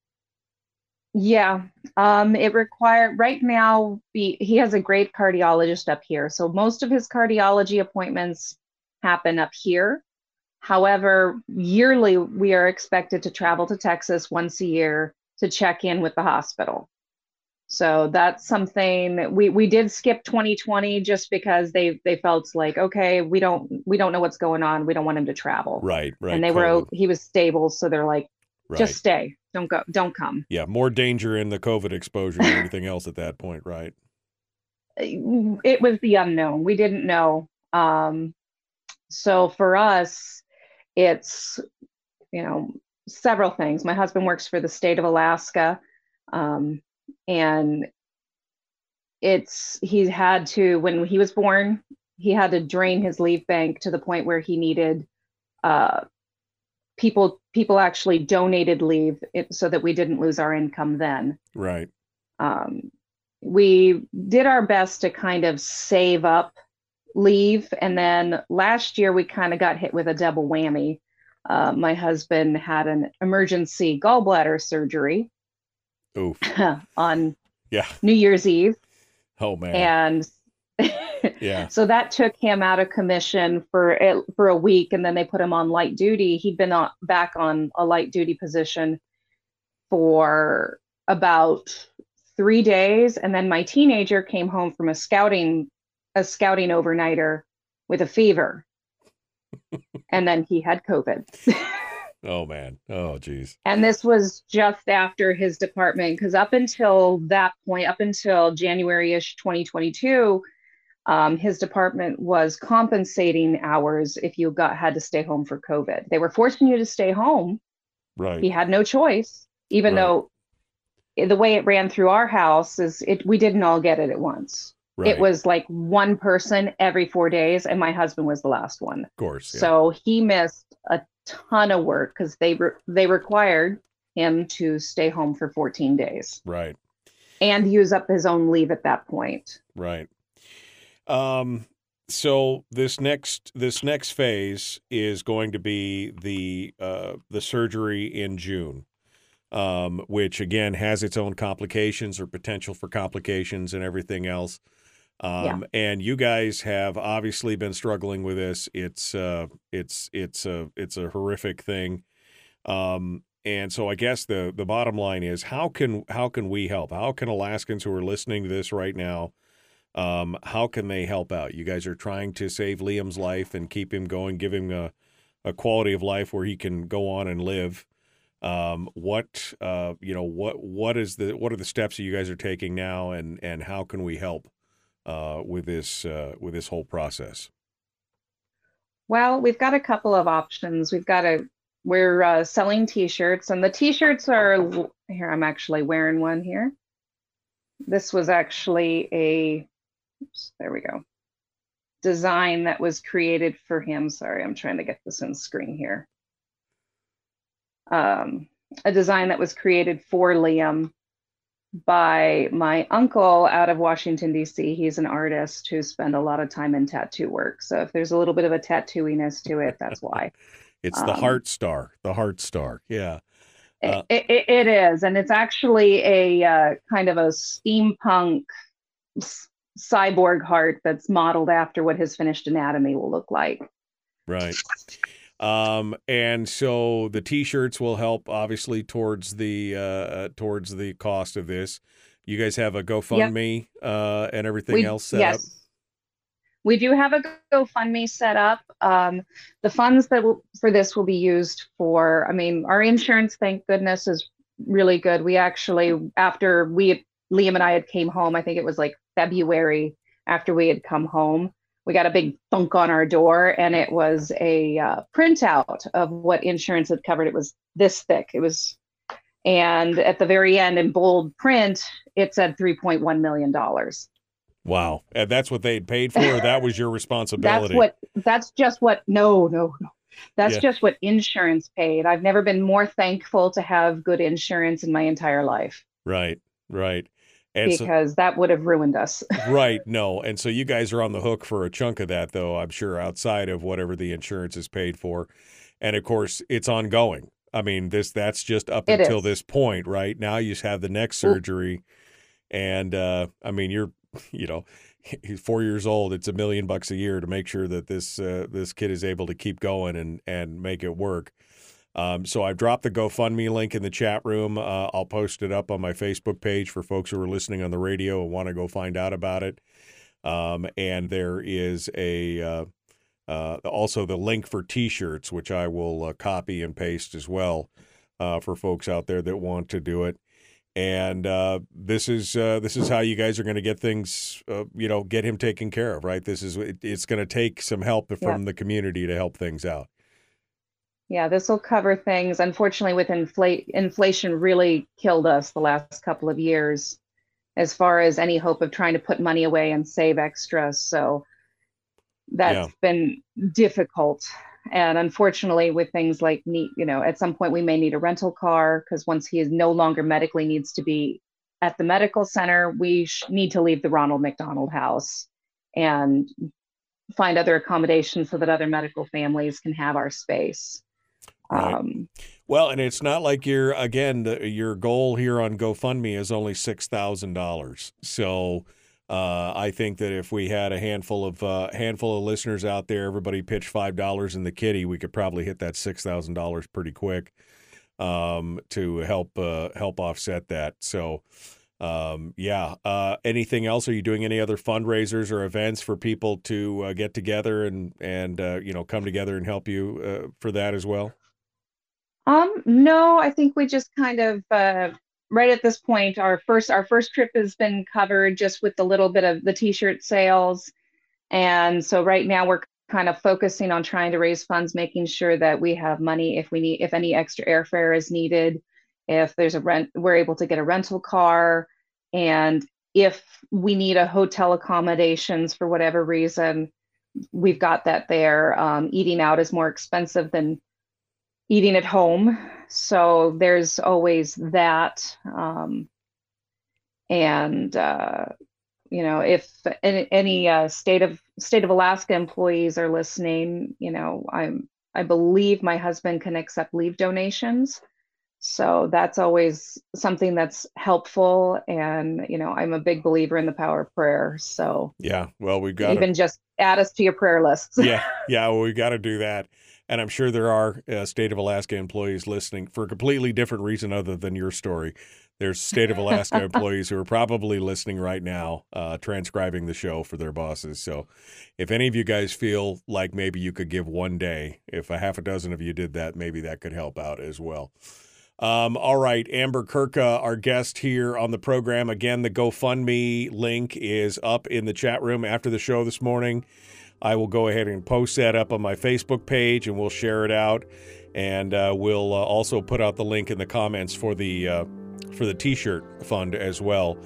yeah um it required right now he, he has a great cardiologist up here so most of his cardiology appointments happen up here however yearly we are expected to travel to texas once a year to check in with the hospital so that's something we we did skip 2020 just because they they felt like okay we don't we don't know what's going on we don't want him to travel Right. Right. and they were he was stable so they're like right. just stay don't go don't come yeah, more danger in the COVID exposure than anything else at that point, right? it was the unknown. We didn't know. Um, so for us, it's, you know, several things. My husband works for the state of Alaska. Um, and it's, he had to, when he was born, he had to drain his leave bank to the point where he needed, uh, people, people actually donated leave it, so that we didn't lose our income then. Right. um, we did our best to kind of save up leave. And then last year we kind of got hit with a double whammy. Uh, my husband had an emergency gallbladder surgery Oof. on Yeah. new year's eve Oh man. and Yeah. so that took him out of commission for it for a week and then they put him on light duty he'd been on, back on a light duty position for about three days and then my teenager came home from a scouting a scouting overnighter with a fever and then he had covid Oh man. Oh geez. and this was just after his department because up until that point up until january-ish 2022 um, his department was compensating hours if you got had to stay home for covid they were forcing you to stay home Right. he had no choice even Right. though the way it ran through our house is it we didn't all get it at once. Right. It was like one person every four days, and my husband was the last one. of course. yeah. So he missed a ton of work because they re- they required him to stay home for 14 days right. and use up his own leave at that point. Right. Um so this next this next phase is going to be the uh the surgery in June. Um which again has its own complications or potential for complications and everything else. Um Yeah. and you guys have obviously been struggling with this. It's uh it's it's a it's a horrific thing. Um and so I guess the the bottom line is how can how can we help? How can Alaskans who are listening to this right now um, how can they help out? You guys are trying to save Liam's life and keep him going, give him a, a quality of life where he can go on and live. Um, what uh, you know, what what is the what are the steps that you guys are taking now, and and how can we help uh, with this uh, with this whole process? Well, we've got a couple of options. We've got a we're uh, selling t-shirts and the t-shirts are here I'm actually wearing one here. This was actually a oops, there we go. Design that was created for him. Sorry, I'm trying to get this in screen here. Um, a design that was created for Liam by my uncle out of Washington, D.C. He's an artist who spent a lot of time in tattoo work. So if there's a little bit of a tattooiness to it, that's why. It's the Um, Heart Star, the Heart Star. Yeah, Uh, it, it, it is. And it's actually a uh, kind of a steampunk cyborg heart that's modeled after what his finished anatomy will look like. right. Um, and so the T-shirts will help, obviously, towards the uh, towards the cost of this. You guys have a GoFundMe uh, and everything We- else set up. yes. up. We do have a GoFundMe set up. Um, the funds that will, for this will be used for, I mean, our insurance, thank goodness, is really good. We actually, after we, Liam and I had came home, I think it was like February after we had come home, we got a big thunk on our door and it was a uh, printout of what insurance had covered. It was this thick. It was, and at the very end in bold print, it said $3.1 million. Wow, and that's what they paid for. That was your responsibility. That's what that's just what no, no, no. That's Yeah. just what insurance paid. I've never been more thankful to have good insurance in my entire life Right, right, and so, because that would have ruined us. right. No, and so you guys are on the hook for a chunk of that, though. I'm sure outside of whatever the insurance is paid for, and of course it's ongoing. I mean, this that's just up It until is. this point, right? Now you have the next surgery, and uh, I mean, you're, you know, he's four years old. It's a million bucks a year to make sure that this uh, this kid is able to keep going and and make it work. Um, so I've dropped the GoFundMe link in the chat room. Uh, I'll post it up on my Facebook page for folks who are listening on the radio and want to go find out about it. Um, and there is a uh, uh, also the link for T-shirts, which I will uh, copy and paste as well uh, for folks out there that want to do it. And uh, this is uh, this is how you guys are going to get things, uh, you know, get him taken care of, right? This is it, it's going to take some help from the community to help things out. Yeah, this will cover things. Unfortunately, with inflate inflation really killed us the last couple of years as far as any hope of trying to put money away and save extra. So that's Yeah. been difficult. And unfortunately, with things like need, you know, at some point we may need a rental car because once he is no longer medically needs to be at the medical center, we sh- need to leave the Ronald McDonald House and find other accommodations so that other medical families can have our space. Right. Um, Well, and it's not like your again the, your goal here on GoFundMe is only six thousand dollars. So uh, I think that if we had a handful of uh, handful of listeners out there, everybody pitch five dollars in the kitty, we could probably hit that six thousand dollars pretty quick um, to help uh, help offset that. So. Um, yeah. Uh, anything else? Are you doing any other fundraisers or events for people to uh, get together and and uh, you know come together and help you uh, for that as well? Um, no, I think we just kind of uh, right at this point, our first our first trip has been covered just with the little bit of the t-shirt sales. And so right now we're kind of focusing on trying to raise funds, making sure that we have money if we need if any extra airfare is needed. if there's a rent, we're able to get a rental car. And if we need a hotel accommodations for whatever reason, we've got that there. Um, eating out is more expensive than eating at home. So there's always that. Um, and, uh, you know, if any, any uh, state of state of Alaska employees are listening, you know, I'm I believe my husband can accept leave donations. So that's always something that's helpful. And, you know, I'm a big believer in the power of prayer. So, yeah, well, we've got even just add us to your prayer lists. yeah, yeah, well, we got to do that. And I'm sure there are uh, state of Alaska employees listening for a completely different reason other than your story. There's state of Alaska employees who are probably listening right now, uh, transcribing the show for their bosses. So, if any of you guys feel like maybe you could give one day, if a half a dozen of you did that, maybe that could help out as well. Um, all right, Amber Kurka, our guest here on the program. Again, the GoFundMe link is up in the chat room after the show this morning. I will go ahead and post that up on my Facebook page and we'll share it out. And uh, we'll uh, also put out the link in the comments for the uh, for the T-shirt fund as well,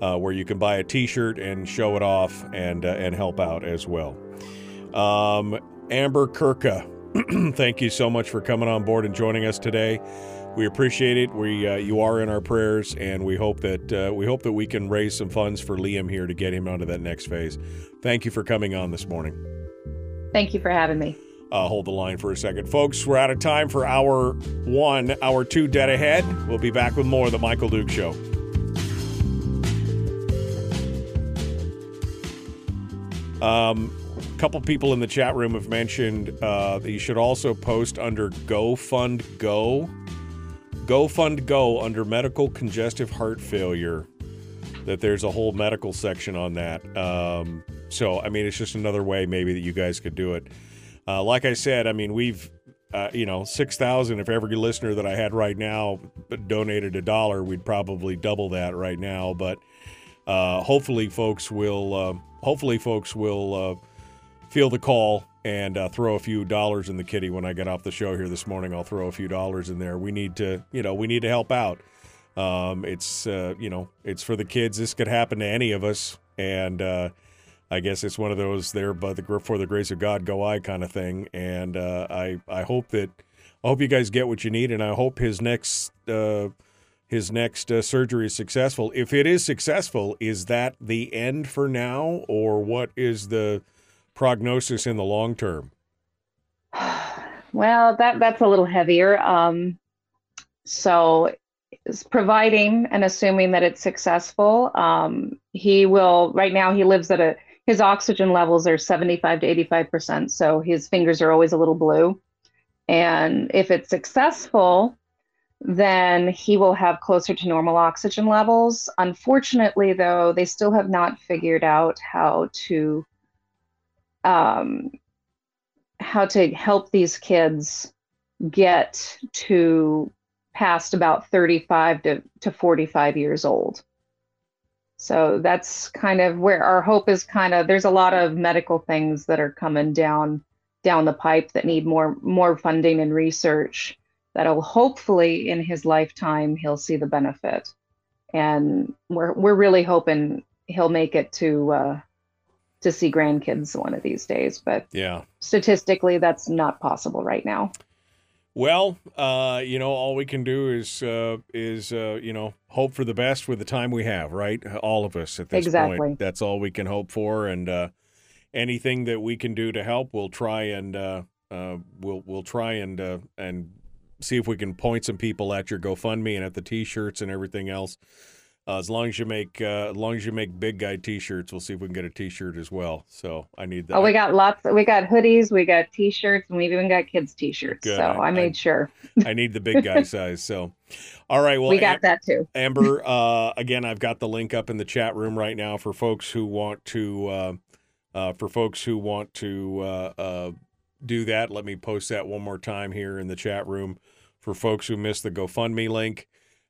uh, where you can buy a T-shirt and show it off and uh, and help out as well. Um, Amber Kurka, thank you so much for coming on board and joining us today. We appreciate it. We uh, you are in our prayers, and we hope that we hope that we can raise some funds for Liam here to get him onto that next phase. Thank you for coming on this morning. Thank you for having me. Uh, hold the line for a second, folks. We're out of time for hour one, hour two, dead ahead. We'll be back with more of the Michael Duke Show. Um, a couple people in the chat room have mentioned uh, that you should also post under GoFundGo. GoFundGo under medical congestive heart failure. That there's a whole medical section on that. Um, so, I mean, it's just another way maybe that you guys could do it. Uh, like I said, I mean, we've, uh, you know, 6,000. If every listener that I had right now donated a dollar, we'd probably double that right now. But uh, hopefully, folks will, uh, hopefully, folks will uh, feel the call and uh, throw a few dollars in the kitty when I get off the show here this morning. I'll throw a few dollars in there. We need to, you know, we need to help out. Um, it's, uh, you know, it's for the kids. This could happen to any of us, and uh, I guess it's one of those there, but the for the grace of God, go I kind of thing. And uh, I, I hope that, I hope you guys get what you need, and I hope his next. Uh, his next uh, surgery is successful. If it is successful, is that the end for now, or what is the prognosis in the long term? Well, that that's a little heavier. Um, so, providing and assuming that it's successful, um, he will. Right now, he lives at a his oxygen levels are 75 to 85 percent, so his fingers are always a little blue. And if it's successful, then he will have closer to normal oxygen levels. Unfortunately, though, they still have not figured out how to um, how to help these kids get to past about 35 to, to 45 years old. So that's kind of where our hope is kind of there's a lot of medical things that are coming down down the pipe that need more more funding and research that'll hopefully in his lifetime he'll see the benefit. And we're we're really hoping he'll make it to uh, to see grandkids one of these days. But yeah, statistically, that's not possible right now. Well, uh, you know, all we can do is uh, is uh, you know hope for the best with the time we have, right? All of us at this exactly. point. That's all we can hope for, and uh, anything that we can do to help, we'll try and uh, uh, we'll we'll try and and see if we can point some people at your GoFundMe and at the T-shirts and everything else. Uh, as long as you make uh, as long as you make big guy T-shirts, we'll see if we can get a T-shirt as well. So I need that. Oh, we got lots. We got hoodies, we got T-shirts, and we've even got kids T-shirts. Good. So I, I made I, sure. I need the big guy size. So, all right. Well, we got Am- that too. Amber, uh, again, I've got the link up in the chat room right now for folks who want to uh, uh, for folks who want to uh, do that. Let me post that one more time here in the chat room for folks who missed the GoFundMe link.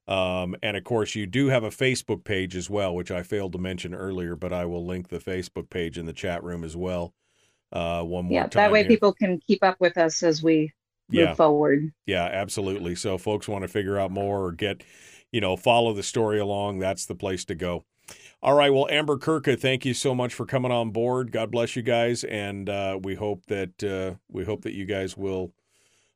Um, and of course, you do have a Facebook page as well, which I failed to mention earlier, but I will link the Facebook page in the chat room as well. Uh, one more yeah, time. that way here. people can keep up with us as we move Yeah. forward. Yeah, absolutely. So, folks want to figure out more or get, you know, follow the story along. That's the place to go. All right. Well, Amber Kurka, thank you so much for coming on board. God bless you guys, and uh, we hope that uh, we hope that you guys will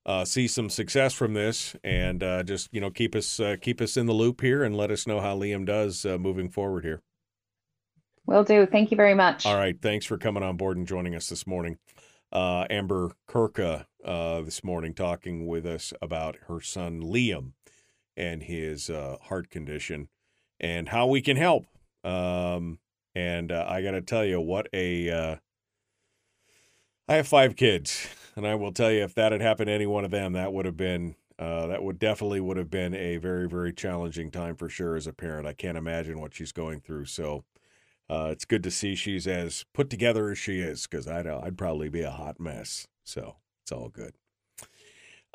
uh, see some success from this, and uh, just you know keep us uh, keep us in the loop here, and let us know how Liam does uh, moving forward here. Will do. Thank you very much. All right. Thanks for coming on board and joining us this morning. Uh, Amber Kurka uh, this morning talking with us about her son Liam and his uh, heart condition and how we can help. Um, and uh, I got to tell you, what a. Uh, I have five kids, and I will tell you, if that had happened to any one of them, that would have been. Uh, that would definitely would have been a very very challenging time for sure as a parent. I can't imagine what she's going through. So, uh, it's good to see she's as put together as she is because I'd, uh, I'd probably be a hot mess. So it's all good.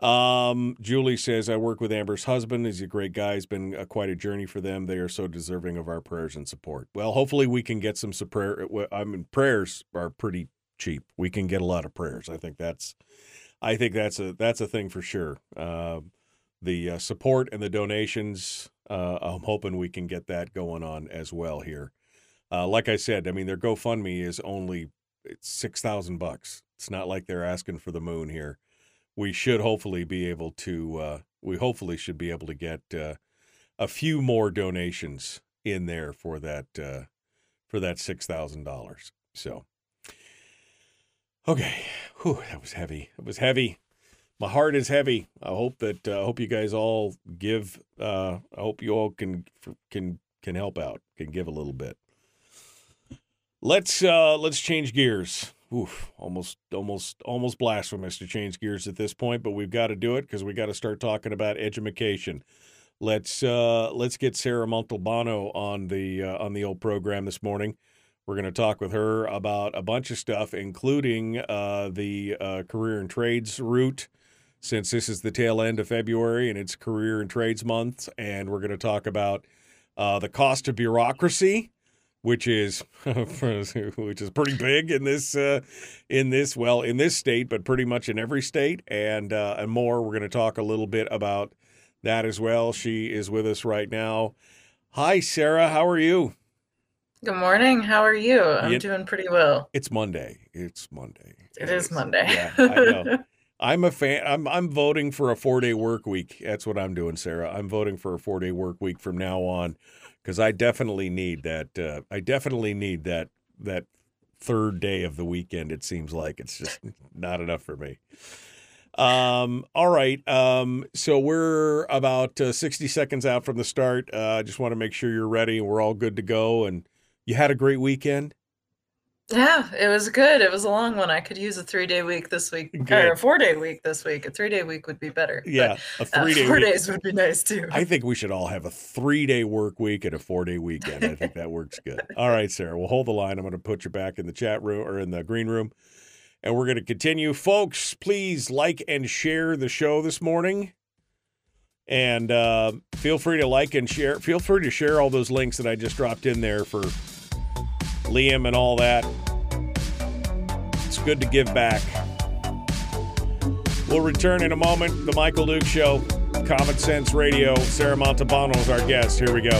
Um, Julie says, I work with Amber's husband. He's a great guy. It's been uh, quite a journey for them. They are so deserving of our prayers and support. Well, hopefully we can get some prayer. I mean, prayers are pretty cheap. We can get a lot of prayers. I think that's, I think that's a, that's a thing for sure. Uh, the uh, support and the donations, uh, I'm hoping we can get that going on as well here. Uh, like I said, I mean, their GoFundMe is only it's six thousand bucks. It's not like they're asking for the moon here. We should hopefully be able to. Uh, we hopefully should be able to get uh, a few more donations in there for that for that six thousand dollars. So, okay, Whew, that was heavy. It was heavy. My heart is heavy. I hope that uh, I hope you guys all give. Uh, I hope you all can can can help out. Can give a little bit. Let's uh let's change gears. Oof, almost almost almost blasphemous to change gears at this point, but we've got to do it because we got to start talking about education. Let's uh let's get Sarah Montalbano on the uh, on the old program this morning. We're going to talk with her about a bunch of stuff, including uh, the uh, career and trades route, since this is the tail end of February and it's career and trades month, and we're going to talk about uh, the cost of bureaucracy which is which is pretty big in this uh, in this well in this state, but pretty much in every state, and uh, and more. We're going to talk a little bit about that as well. She is with us right now. Hi, Sarah. How are you? Good morning. How are you? I'm doing pretty well. It's Monday. It's Monday. It is Monday. Yeah, I know. I'm a fan. I'm I'm voting for a four day work week. That's what I'm doing, Sarah. I'm voting for a four day work week from now on because I definitely need that. Uh, I definitely need that that third day of the weekend. It seems like it's just not enough for me. Um. All right. Um. So we're about uh, 60 seconds out from the start. Uh, I just want to make sure you're ready. We're all good to go. And you had a great weekend. yeah, it was good. It was a long one. I could use a three day week this week, Good. or a four day week this week. A three day week would be better. but, Yeah, a uh, three day four week. days would be nice too. I think we should all have a three day work week and a four day weekend. I think that works good. All right, Sarah, we'll hold the line. I'm going to put you back in the chat room or in the green room, and we're going to continue. Folks, please like and share the show this morning. And uh, feel free to like and share. Feel free to share all those links that I just dropped in there for Liam and all that. It's good to give back. We'll return in a moment. The Michael Duke Show, Common Sense Radio. Sarah Montalbano is our guest. Here we go.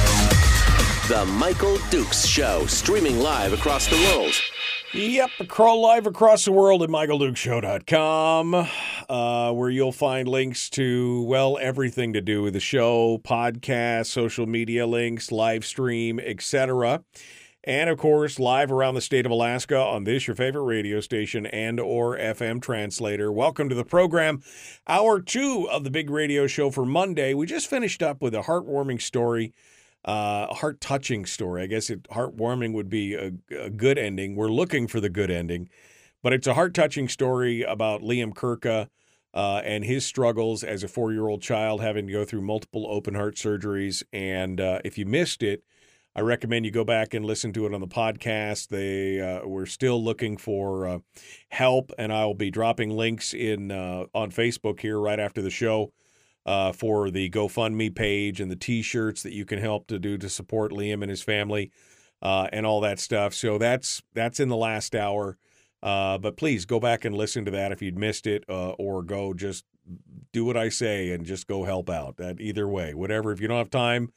The Michael Dukes Show, streaming live across the world. Yep, crawl live across the world at michaeldukeshow.com, uh, where you'll find links to, well, everything to do with the show, podcast, social media links, live stream, etc. And of course, live around the state of Alaska on this your favorite radio station and or FM translator. Welcome to the program. Hour 2 of the big radio show for Monday. We just finished up with a heartwarming story uh, heart touching story. I guess it heartwarming would be a, a, good ending. We're looking for the good ending, but it's a heart touching story about Liam Kurka uh, and his struggles as a four year old child, having to go through multiple open heart surgeries. And uh, if you missed it, I recommend you go back and listen to it on the podcast. They uh, we're still looking for uh, help, and I'll be dropping links in uh, on Facebook here right after the show uh, for the GoFundMe page and the T-shirts that you can help to do to support Liam and his family uh, and all that stuff. So that's that's in the last hour. Uh, but please go back and listen to that if you'd missed it, uh, or go just do what I say and just go help out. That either way, whatever. If you don't have time,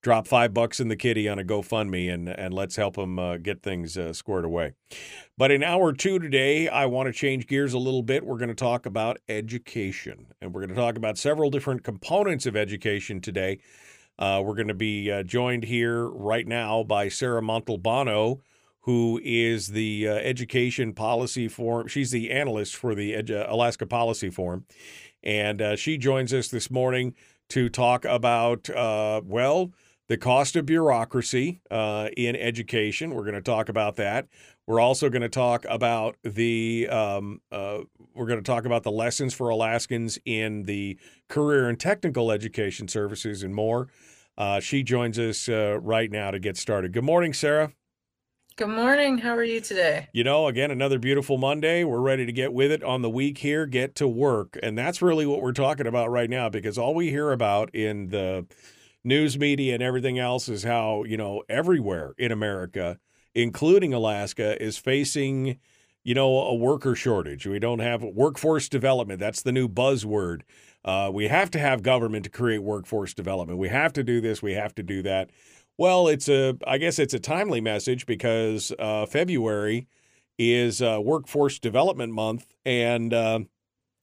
drop five bucks in the kitty on a GoFundMe and and let's help them uh, get things uh, squared away. But in hour two today, I want to change gears a little bit. We're going to talk about education, and we're going to talk about several different components of education today. Uh, we're going to be uh, joined here right now by Sarah Montalbano, who is the uh, education policy forum. She's the analyst for the Edu- Alaska Policy Forum, and uh, she joins us this morning to talk about well the cost of bureaucracy uh, in education. We're going to talk about that. We're also going to talk about the um, uh, we're going to talk about the lessons for Alaskans in the career and technical education services and more. Uh, she joins us uh, right now to get started. Good morning, Sarah. Good morning. How are you today? You know, again, another beautiful Monday. We're ready to get with it on the week here, get to work. And that's really what we're talking about right now because all we hear about in the news media and everything else is how, you know, everywhere in America, including Alaska, is facing, you know, a worker shortage. We don't have workforce development. That's the new buzzword. Uh, we have to have government to create workforce development. We have to do this. We have to do that. Well, it's a, I guess it's a timely message because uh, February is uh, Workforce Development Month, and uh,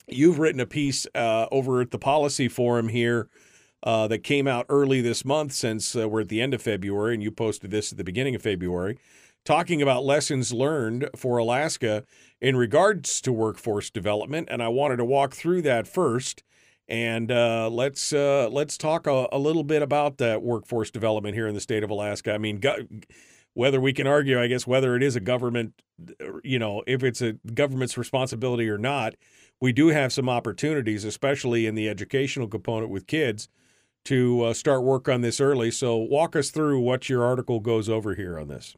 you've written a piece uh, over at the Policy Forum here uh, that came out early this month since uh, we're at the end of February, and you posted this at the beginning of February, talking about lessons learned for Alaska in regards to workforce development. And I wanted to walk through that first. And uh, let's uh, let's talk a, a, little bit about that workforce development here in the state of Alaska. I mean, go, whether we can argue, I guess, whether it is a government, you know, if it's a government's responsibility or not, we do have some opportunities, especially in the educational component with kids, to uh, start work on this early. So, walk us through what your article goes over here on this.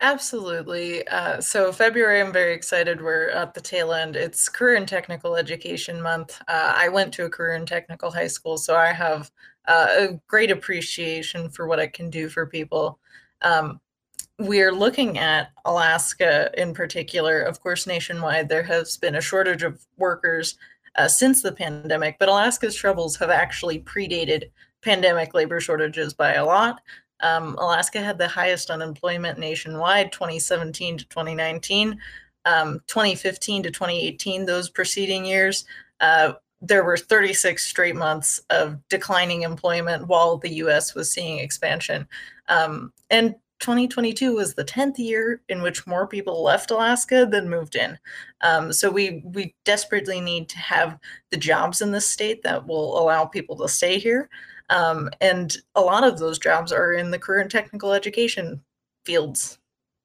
Absolutely. Uh, so, February, I'm very excited. We're at the tail end. It's Career and Technical Education Month. Uh, I went to a career and technical high school, so I have uh, a great appreciation for what it can do for people. Um, we're looking at Alaska in particular. Of course, nationwide, there has been a shortage of workers uh, since the pandemic, but Alaska's troubles have actually predated pandemic labor shortages by a lot. Um, Alaska had the highest unemployment nationwide 2017 to 2019. Um, 2015 to 2018, those preceding years, uh, there were 36 straight months of declining employment while the US was seeing expansion. Um, and 2022 was the 10th year in which more people left Alaska than moved in. Um, so we we desperately need to have the jobs in this state that will allow people to stay here. Um, and a lot of those jobs are in the career and technical education fields.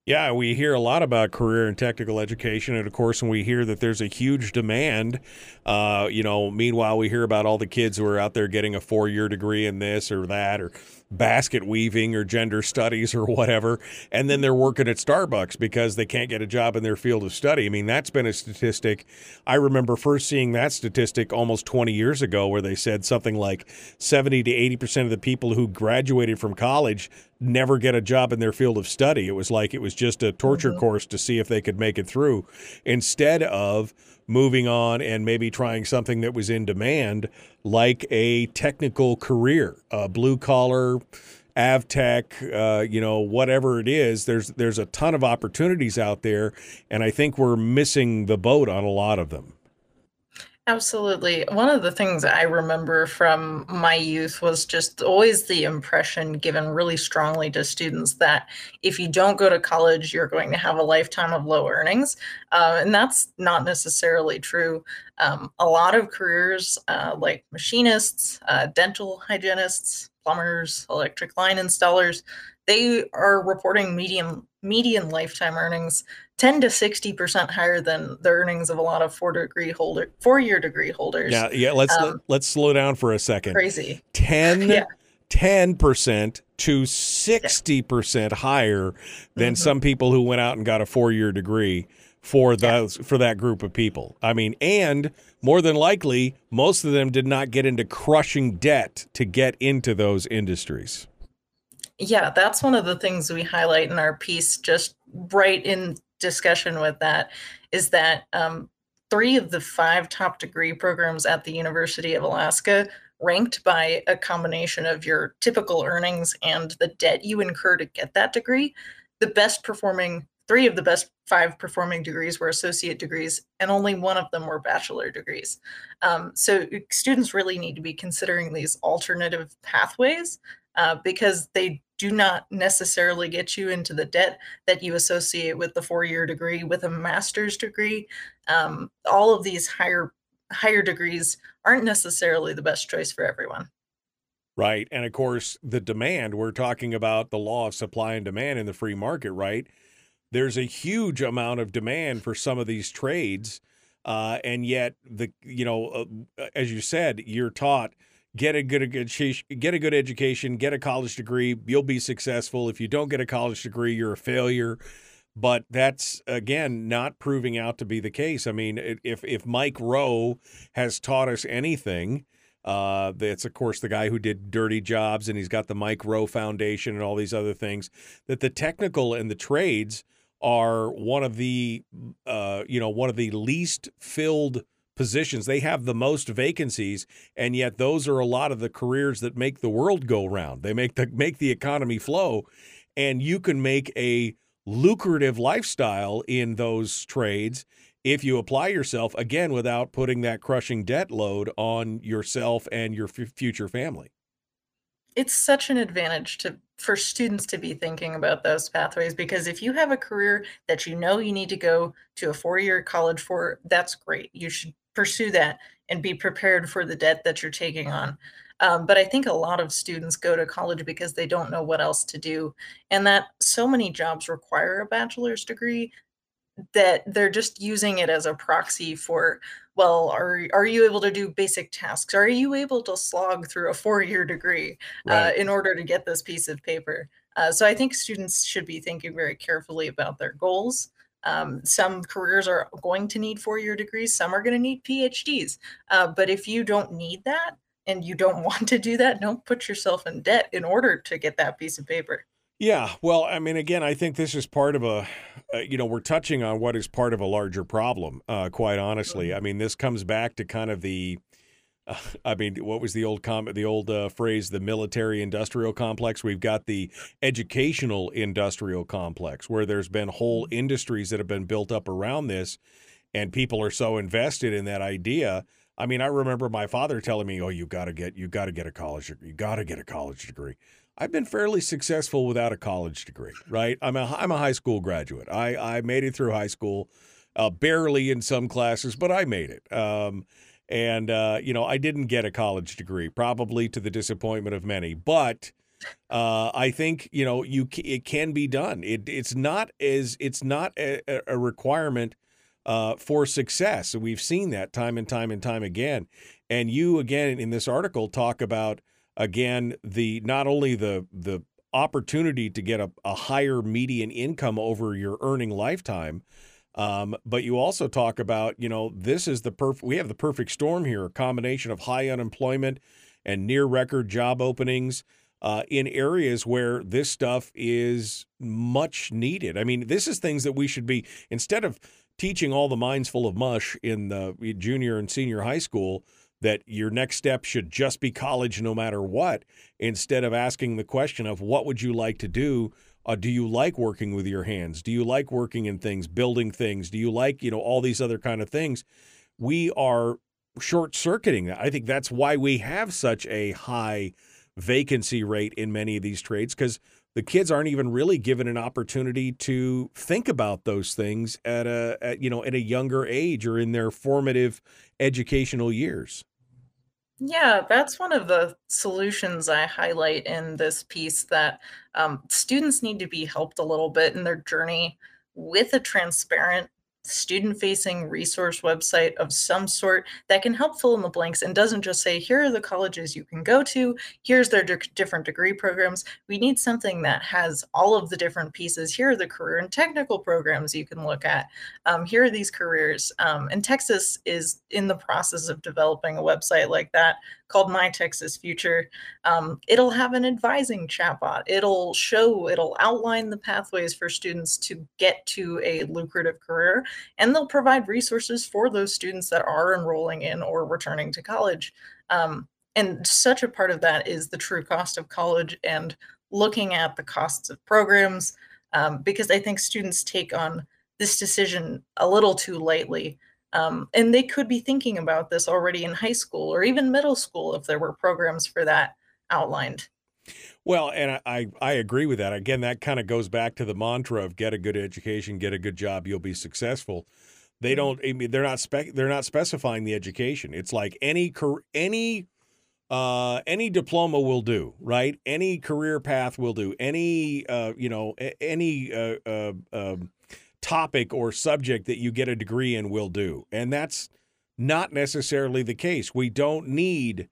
Yeah, we hear a lot about career and technical education, and of course, when we hear that there's a huge demand, uh, you know, meanwhile, we hear about all the kids who are out there getting a four-year degree in this or that, or basket weaving or gender studies or whatever, and then they're working at Starbucks because they can't get a job in their field of study. I mean, that's been a statistic. I remember first seeing that statistic almost 20 years ago where they said something like 70 to 80% of the people who graduated from college never get a job in their field of study. It was like it was just a torture mm-hmm. course to see if they could make it through instead of moving on and maybe trying something that was in demand, like a technical career, a blue collar avtech, uh, you know, whatever it is. There's there's a ton of opportunities out there, and I think we're missing the boat on a lot of them. Absolutely. One of the things I remember from my youth was just always the impression given really strongly to students that if you don't go to college, you're going to have a lifetime of low earnings. Uh, and that's not necessarily true. Um, a lot of careers uh, like machinists, uh, dental hygienists, plumbers, electric line installers, they are reporting median median lifetime earnings 10 to 60% higher than the earnings of a lot of four degree holder four year degree holders. Yeah, yeah, let's um, let's slow down for a second. Crazy. 10 yeah. 10% to 60% yeah. higher than mm-hmm. some people who went out and got a four-year degree for those yeah. for that group of people. I mean, and more than likely, most of them did not get into crushing debt to get into those industries. Yeah, that's one of the things we highlight in our piece, just right in discussion with that, is that um, three of the five top degree programs at the University of Alaska ranked by a combination of your typical earnings and the debt you incur to get that degree. The best performing, three of the best five performing degrees were associate degrees, and only one of them were bachelor degrees. Um, so students really need to be considering these alternative pathways uh, because they do not necessarily get you into the debt that you associate with the four-year degree with a master's degree. Um, all of these higher higher degrees aren't necessarily the best choice for everyone. Right and of course the demand we're talking about the law of supply and demand in the free market right? There's a huge amount of demand for some of these trades uh, and yet the you know uh, as you said you're taught get a good, get a good education, get a college degree, you'll be successful. If you don't get a college degree, you're a failure. But that's again not proving out to be the case. I mean, if if Mike Rowe has taught us anything, uh, that's of course the guy who did Dirty Jobs, and he's got the Mike Rowe Foundation and all these other things. That the technical and the trades are one of the uh, you know one of the least filled positions. They have the most vacancies, and yet those are a lot of the careers that make the world go round. They make the make the economy flow, and you can make a lucrative lifestyle in those trades if you apply yourself again without putting that crushing debt load on yourself and your f- future family. It's such an advantage to for students to be thinking about those pathways because if you have a career that you know you need to go to a four-year college for, that's great. You should pursue that and be prepared for the debt that you're taking on. Um, but I think a lot of students go to college because they don't know what else to do, and that so many jobs require a bachelor's degree that they're just using it as a proxy for well are are you able to do basic tasks are you able to slog through a four year degree uh, right. uh, in order to get this piece of paper uh, so i think students should be thinking very carefully about their goals um, some careers are going to need four year degrees, some are going to need PhDs. Uh, but if you don't need that and you don't want to do that, don't put yourself in debt in order to get that piece of paper. Yeah, well, I mean, again, I think this is part of a, uh, you know, we're touching on what is part of a larger problem. Uh, quite honestly, mm-hmm. I mean, this comes back to kind of the I mean, what was the old comment, the old uh, phrase, the military industrial complex? We've got the educational industrial complex where there's been whole mm-hmm. industries that have been built up around this, and people are so invested in that idea. I mean, I remember my father telling me, "Oh, you got to get, you got to get a college degree. You got to get a college degree." I've been fairly successful without a college degree, right? I'm a I'm a high school graduate. I I made it through high school, uh, barely in some classes, but I made it. Um, and, uh, you know, I didn't get a college degree, probably to the disappointment of many. But uh, I think, you know, you it can be done. It, it's not as it's not a, a requirement uh, for success. we've seen that time and time and time again. And you, again, in this article, talk about, again, the not only the the opportunity to get a, a higher median income over your earning lifetime, um, but you also talk about, you know, this is the perfect, we have the perfect storm here a combination of high unemployment and near record job openings uh, in areas where this stuff is much needed. I mean, this is things that we should be, instead of teaching all the minds full of mush in the junior and senior high school, that your next step should just be college no matter what, instead of asking the question of what would you like to do? Uh, do you like working with your hands? Do you like working in things, building things? Do you like, you know, all these other kind of things? We are short circuiting. I think that's why we have such a high vacancy rate in many of these trades because the kids aren't even really given an opportunity to think about those things at a at, you know at a younger age or in their formative educational years. Yeah, that's one of the solutions I highlight in this piece that um, students need to be helped a little bit in their journey with a transparent student facing resource website of some sort that can help fill in the blanks and doesn't just say here are the colleges you can go to. Here's their di- different degree programs. We need something that has all of the different pieces. Here are the career and technical programs you can look at. Um, here are these careers. Um, and texas is in the process of developing a website like that called My Texas Future. Um, it'll have an advising chatbot. It'll show, it'll outline the pathways for students to get to a lucrative career, and they'll provide resources for those students that are enrolling in or returning to college. Um, and such a part of that is the true cost of college and looking at the costs of programs, um, because I think students take on this decision a little too lightly. Um, and they could be thinking about this already in high school or even middle school if there were programs for that outlined. Well, and I, I agree with that. Again, that kind of goes back to the mantra of get a good education, get a good job, you'll be successful. They mm-hmm. don't. I mean, they're not spec. They're not specifying the education. It's like any any uh, any diploma will do, right? Any career path will do. Any uh, you know any uh, uh, um, topic or subject that you get a degree in will do. And that's not necessarily the case. We don't need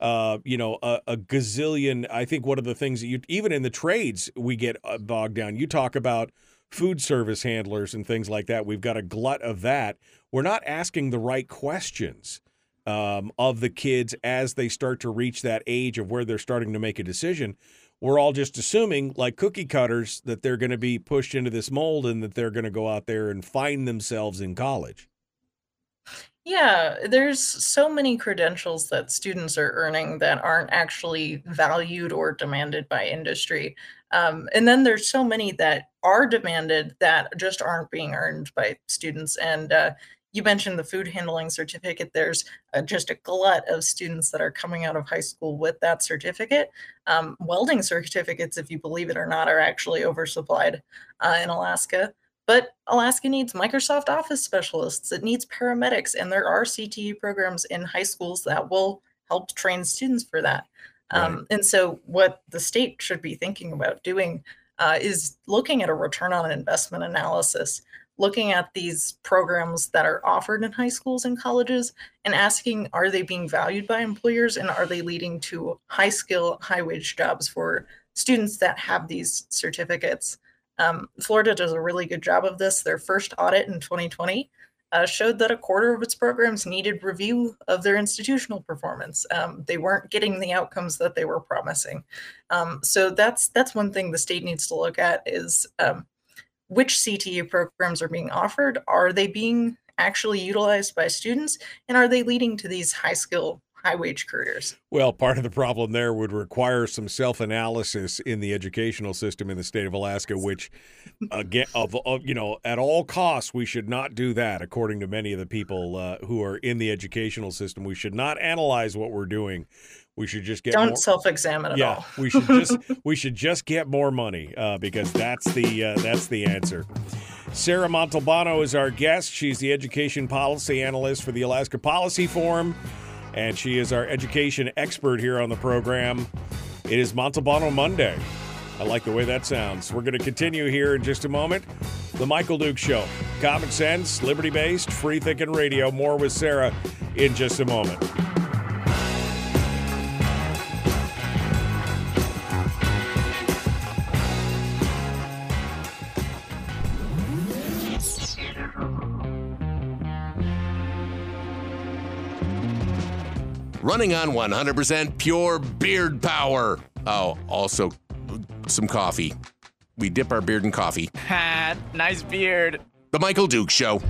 uh, you know, a, a, gazillion. I think one of the things that you, even in the trades, we get uh, bogged down. You talk about food service handlers and things like that. We've got a glut of that. We're not asking the right questions um, of the kids as they start to reach that age of where they're starting to make a decision we're all just assuming, like cookie cutters, that they're going to be pushed into this mold and that they're going to go out there and find themselves in college. Yeah, there's so many credentials that students are earning that aren't actually valued or demanded by industry. Um, and then there's so many that are demanded that just aren't being earned by students. And uh, you mentioned the food handling certificate. There's uh, just a glut of students that are coming out of high school with that certificate. Um, welding certificates, if you believe it or not, are actually oversupplied uh, in Alaska. But Alaska needs Microsoft Office specialists, it needs paramedics, and there are CTE programs in high schools that will help train students for that. Right. Um, and so, what the state should be thinking about doing uh, is looking at a return on investment analysis looking at these programs that are offered in high schools and colleges and asking are they being valued by employers and are they leading to high skill, high wage jobs for students that have these certificates? Um, Florida does a really good job of this. Their first audit in 2020 uh, showed that a quarter of its programs needed review of their institutional performance. Um, they weren't getting the outcomes that they were promising. Um, so that's that's one thing the state needs to look at is um, which CTE programs are being offered? Are they being actually utilized by students? And are they leading to these high skill, high wage careers? Well, part of the problem there would require some self analysis in the educational system in the state of Alaska, which, again, of, of, you know, at all costs, we should not do that. According to many of the people uh, who are in the educational system, we should not analyze what we're doing. We should just get don't more, self-examine at yeah, all. we should just we should just get more money uh, because that's the uh, that's the answer. Sarah Montalbano is our guest. She's the education policy analyst for the Alaska Policy Forum, and she is our education expert here on the program. It is Montalbano Monday. I like the way that sounds. We're going to continue here in just a moment. The Michael Duke Show. Common sense, liberty based, free thinking radio. More with Sarah in just a moment. Running on 100% pure beard power. Oh, also some coffee. We dip our beard in coffee. Ha, nice beard. The Michael Duke Show.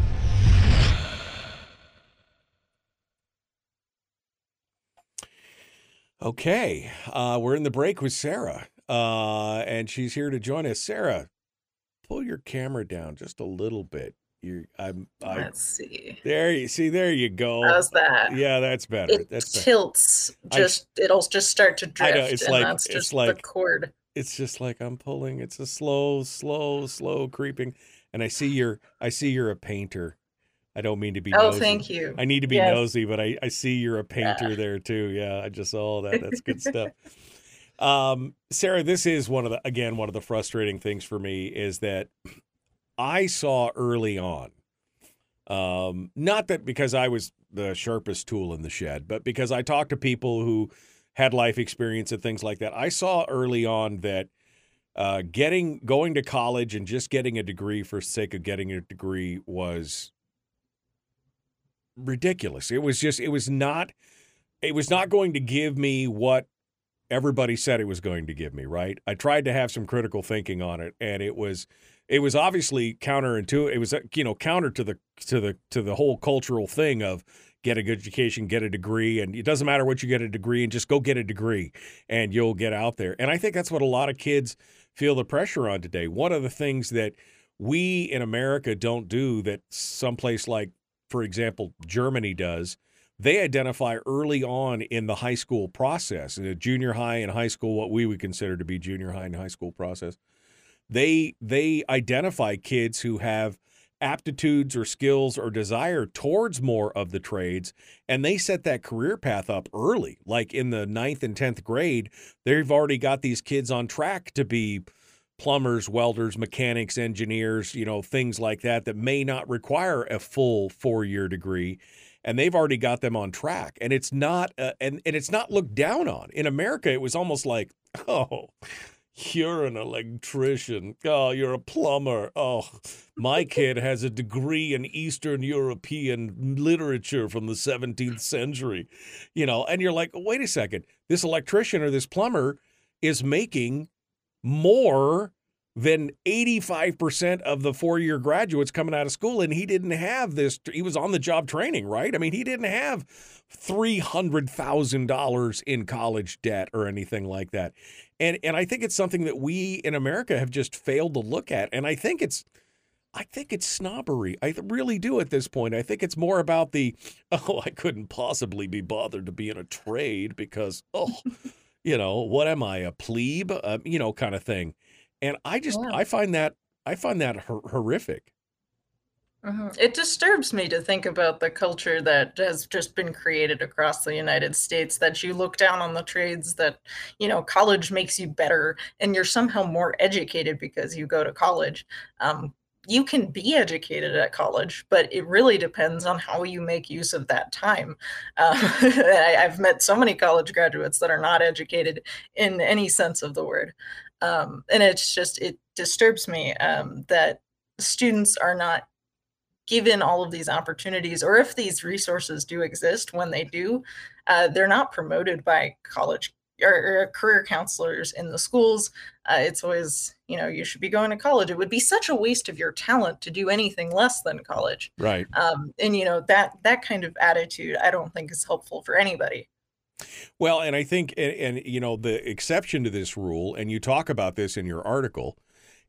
Okay, uh, we're in the break with Sarah, uh, and she's here to join us. Sarah, pull your camera down just a little bit. You, I'm, I, Let's see. there you see, there you go. How's that? Yeah, that's better. It that's better. tilts. I- Just it'll just start to I drift, know, it's like- it's just like- the cord. It's just like I'm pulling. It's a slow, slow, slow creeping, and I see you're, I see you're a painter. I don't mean to be. Oh, nosy. thank you. I need to be Yes. nosy, but I, I see you're a painter there too. Yeah, I just saw all that. That's good stuff. Um, Sarah, this is one of the again one of the frustrating things for me is that I saw early on, um, not that because I was the sharpest tool in the shed, but because I talked to people who had life experience and things like that. I saw early on that uh, getting going to college and just getting a degree for sake of getting a degree was ridiculous. It was just it was not it was not going to give me what everybody said it was going to give me, right? I tried to have some critical thinking on it and it was it was obviously counterintuitive. It was uh, you know counter to the to the to the whole cultural thing of get a good education, get a degree and it doesn't matter what you get a degree and just go get a degree and you'll get out there. And I think that's what a lot of kids feel the pressure on today. One of the things that we in America don't do that someplace like for example, Germany does, they identify early on in the high school process, in a junior high and high school, what we would consider to be junior high and high school process. They they identify kids who have aptitudes or skills or desire towards more of the trades, and they set that career path up early. Like in the ninth and tenth grade, they've already got these kids on track to be plumbers, welders, mechanics, engineers, you know, things like that that may not require a full 4-year degree and they've already got them on track and it's not uh, and and it's not looked down on. In America it was almost like, "Oh, you're an electrician. Oh, you're a plumber. Oh, my kid has a degree in Eastern European literature from the 17th century." You know, and you're like, "Wait a second. This electrician or this plumber is making more than 85% of the four year graduates coming out of school. And he didn't have this, he was on the job training, right? I mean, he didn't have $300,000 in college debt or anything like that. And, and I think it's something that we in America have just failed to look at. And I think it's, I think it's snobbery. I really do at this point. I think it's more about the, oh, I couldn't possibly be bothered to be in a trade because, oh, you know, what am I, a plebe, uh, you know, kind of thing. And I just, Yeah. I find that, I find that hor- horrific. Mhm. It disturbs me to think about the culture that has just been created across the United States that you look down on the trades that, you know, college makes you better and you're somehow more educated because you go to college. Um, you can be educated at college, but it really depends on how you make use of that time. Uh, I, I've met so many college graduates that are not educated in any sense of the word. Um, and it's just, it disturbs me um, that students are not given all of these opportunities, or if these resources do exist, when they do, uh, they're not promoted by college or, or career counselors in the schools. Uh, it's always, you know, you should be going to college. It would be such a waste of your talent to do anything less than college. Right. Um, and you know that that kind of attitude, I don't think is helpful for anybody. Well, and I think, and, and you know, the exception to this rule, and you talk about this in your article,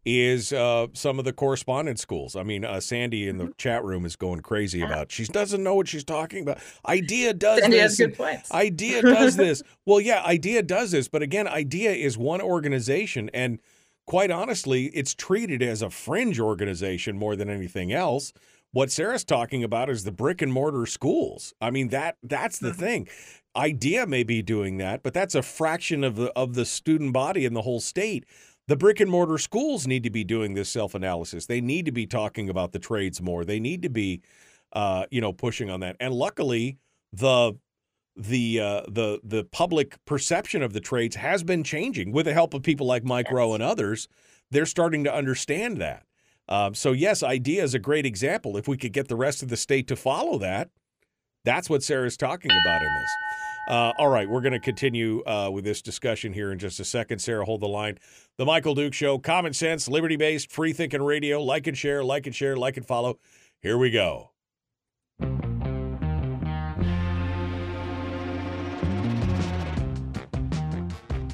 is uh, some of the correspondence schools. I mean, uh, Sandy in the chat room is going crazy about. She doesn't know what she's talking about. Idea does Sandy this. has good points. Idea does this. Well, yeah, Idea does this, but again, Idea is one organization, and quite honestly, it's treated as a fringe organization more than anything else. What Sarah's talking about is the brick and mortar schools. I mean that that's the thing. Idea may be doing that, but that's a fraction of the of the student body in the whole state. The brick and mortar schools need to be doing this self analysis. They need to be talking about the trades more. They need to be, uh, you know, pushing on that. And luckily, the the uh, the the public perception of the trades has been changing with the help of people like Mike Rowe and others. They're starting to understand that. Um, so yes, idea is a great example. If we could get the rest of the state to follow that, that's what Sarah's talking about in this. Uh, all right, we're going to continue uh, with this discussion here in just a second. Sarah, hold the line. The Michael Duke Show, common sense, liberty based, free thinking radio. Like and share, like and share, like and follow. Here we go.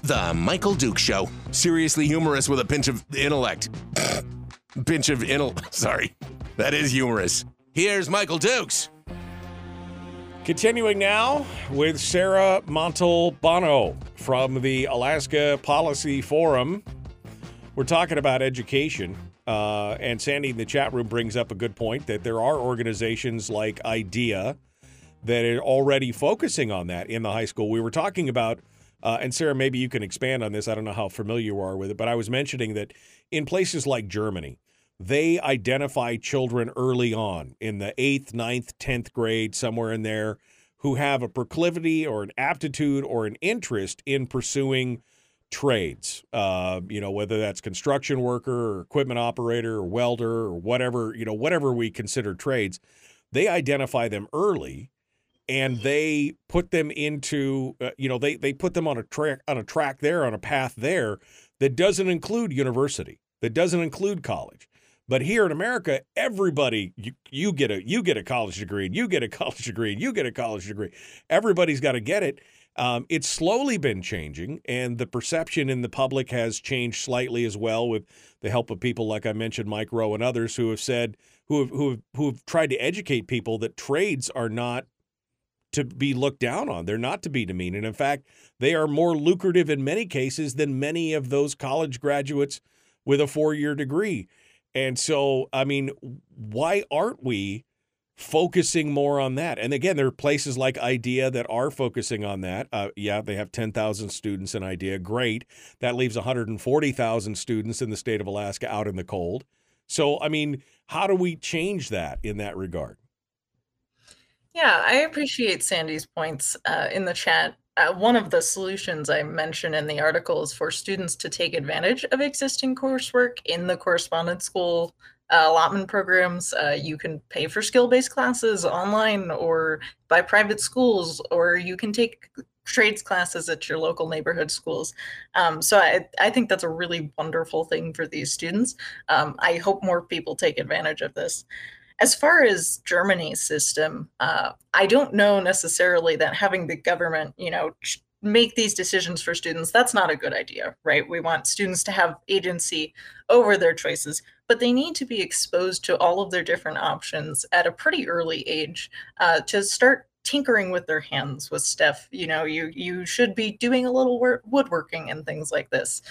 The Michael Duke Show. Seriously humorous with a pinch of intellect. pinch of intel. Sorry. That is humorous. Here's Michael Dukes. Continuing now with Sarah Montalbano from the Alaska Policy Forum. We're talking about education. Uh, and Sandy in the chat room brings up a good point that there are organizations like IDEA that are already focusing on that in the high school. We were talking about, uh, and Sarah, maybe you can expand on this. I don't know how familiar you are with it, but I was mentioning that in places like Germany, they identify children early on in the eighth, ninth, 10th grade, somewhere in there, who have a proclivity or an aptitude or an interest in pursuing trades. Uh, you know, whether that's construction worker or equipment operator or welder or whatever, you know, whatever we consider trades, they identify them early and they put them into uh, you know they they put them on a track on a track there on a path there that doesn't include university that doesn't include college but here in America, everybody you, you get a you get a college degree, and you get a college degree, and you get a college degree. Everybody's got to get it. Um, it's slowly been changing, and the perception in the public has changed slightly as well, with the help of people like I mentioned, Mike Rowe and others who have said who have who have, who have tried to educate people that trades are not to be looked down on. They're not to be demeaned, and in fact, they are more lucrative in many cases than many of those college graduates with a four-year degree. And so, I mean, why aren't we focusing more on that? And again, there are places like IDEA that are focusing on that. Uh, yeah, they have 10,000 students in IDEA. Great. That leaves 140,000 students in the state of Alaska out in the cold. So, I mean, how do we change that in that regard? Yeah, I appreciate Sandy's points uh, in the chat uh, one of the solutions I mentioned in the article is for students to take advantage of existing coursework in the correspondence school uh, allotment programs. Uh, you can pay for skill based classes online or by private schools, or you can take trades classes at your local neighborhood schools. Um, so I, I think that's a really wonderful thing for these students. Um, I hope more people take advantage of this. As far as Germany's system, uh, I don't know necessarily that having the government, you know, make these decisions for students, that's not a good idea, right? We want students to have agency over their choices, but they need to be exposed to all of their different options at a pretty early age uh, to start tinkering with their hands with stuff. You know, you you should be doing a little work, woodworking and things like this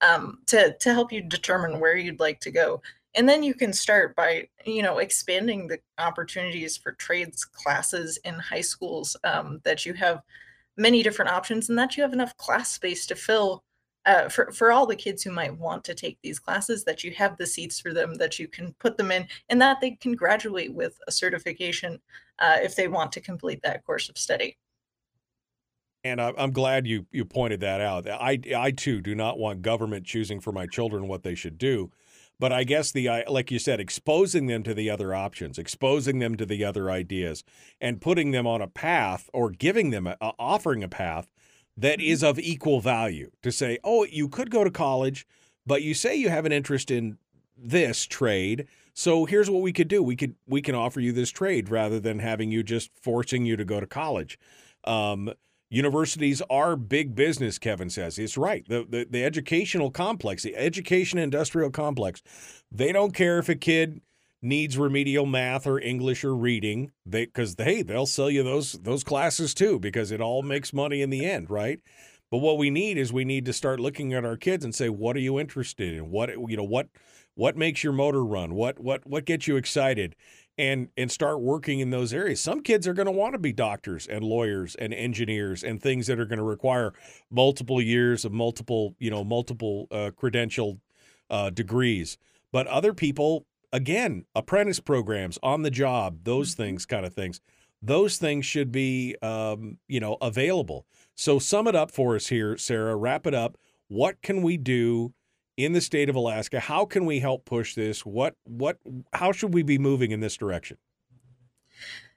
um, to to help you determine where you'd like to go and then you can start by you know expanding the opportunities for trades classes in high schools um, that you have many different options and that you have enough class space to fill uh, for, for all the kids who might want to take these classes that you have the seats for them that you can put them in and that they can graduate with a certification uh, if they want to complete that course of study and I'm glad you you pointed that out. I I too do not want government choosing for my children what they should do. But I guess the like you said, exposing them to the other options, exposing them to the other ideas, and putting them on a path or giving them a, offering a path that is of equal value. To say, oh, you could go to college, but you say you have an interest in this trade. So here's what we could do. We could we can offer you this trade rather than having you just forcing you to go to college. Um, Universities are big business, Kevin says. It's right. The, the, the educational complex, the education industrial complex, they don't care if a kid needs remedial math or English or reading. They because hey, they'll sell you those those classes too because it all makes money in the end, right? But what we need is we need to start looking at our kids and say, what are you interested in? What you know, what what makes your motor run? What what what gets you excited? And and start working in those areas. Some kids are going to want to be doctors and lawyers and engineers and things that are going to require multiple years of multiple, you know, multiple uh, credentialed uh, degrees. But other people, again, apprentice programs, on the job, those mm-hmm. things, kind of things. Those things should be, um, you know, available. So sum it up for us here, Sarah. Wrap it up. What can we do in the state of Alaska. How can we help push this? What what how should we be moving in this direction?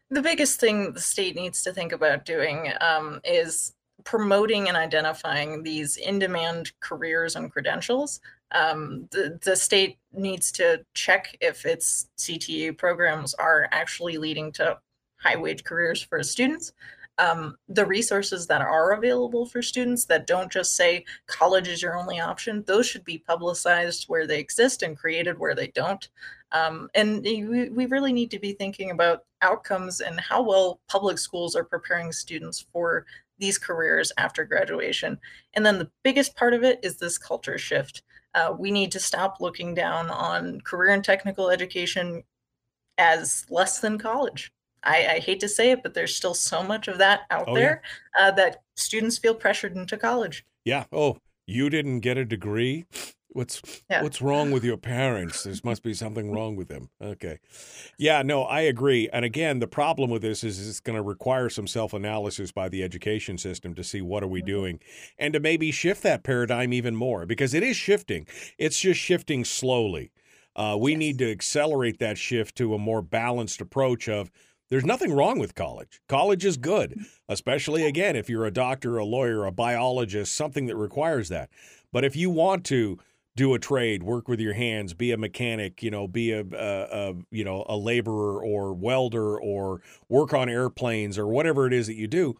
The biggest thing the state needs to think about doing um, is promoting and identifying these in-demand careers and credentials. Um, the, the state needs to check if its CTE programs are actually leading to high wage careers for students. Um, the resources that are available for students that don't just say college is your only option, those should be publicized where they exist and created where they don't. Um, and we, we really need to be thinking about outcomes and how well public schools are preparing students for these careers after graduation. And then the biggest part of it is this culture shift. Uh, we need to stop looking down on career and technical education as less than college. I, I, hate to say it, but there's still so much of that out oh, there yeah. uh, that students feel pressured into college. Yeah. Oh, you didn't get a degree. What's yeah. what's wrong with your parents? There must be something wrong with them. Okay. Yeah, no, I agree. And again, the problem with this is it's going to require some self-analysis by the education system to see what are we mm-hmm. doing and to maybe shift that paradigm even more because it is shifting. It's just shifting slowly. Uh, we yes. need to accelerate that shift to a more balanced approach of there's nothing wrong with college. College is good, especially again if you're a doctor, a lawyer, a biologist, something that requires that. But if you want to do a trade, work with your hands, be a mechanic, you know, be a, a, a, you know a laborer or welder or work on airplanes or whatever it is that you do,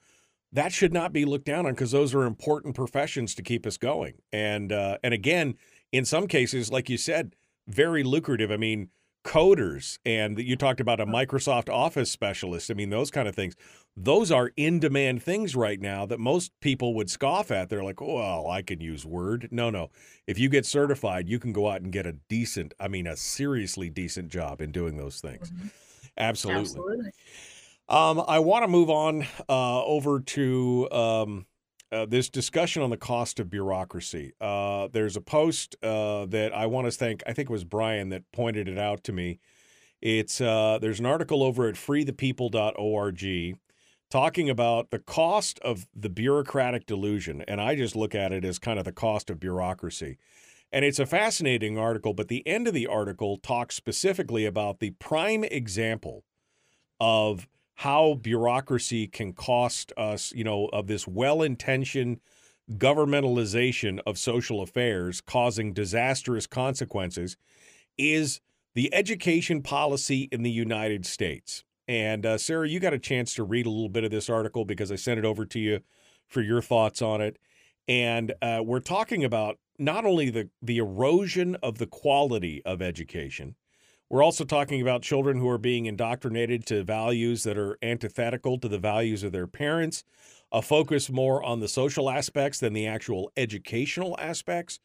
that should not be looked down on because those are important professions to keep us going. And uh, and again, in some cases, like you said, very lucrative. I mean, coders and you talked about a Microsoft Office specialist. I mean, those kind of things. Those are in demand things right now that most people would scoff at. They're like, well, I can use Word. No, no. If you get certified, you can go out and get a decent, I mean, a seriously decent job in doing those things. Mm-hmm. Absolutely. Absolutely. Um, I want to move on uh, over to um, uh, this discussion on the cost of bureaucracy. Uh, there's a post uh, that I want to thank. I think it was Brian that pointed it out to me. It's uh, there's an article over at freethepeople.org talking about the cost of the bureaucratic delusion, and I just look at it as kind of the cost of bureaucracy. And it's a fascinating article, but the end of the article talks specifically about the prime example of how bureaucracy can cost us, you know, of this well intentioned governmentalization of social affairs causing disastrous consequences is the education policy in the United States. And uh, Sarah, you got a chance to read a little bit of this article because I sent it over to you for your thoughts on it. And uh, we're talking about not only the, the erosion of the quality of education, we're also talking about children who are being indoctrinated to values that are antithetical to the values of their parents, a focus more on the social aspects than the actual educational aspects,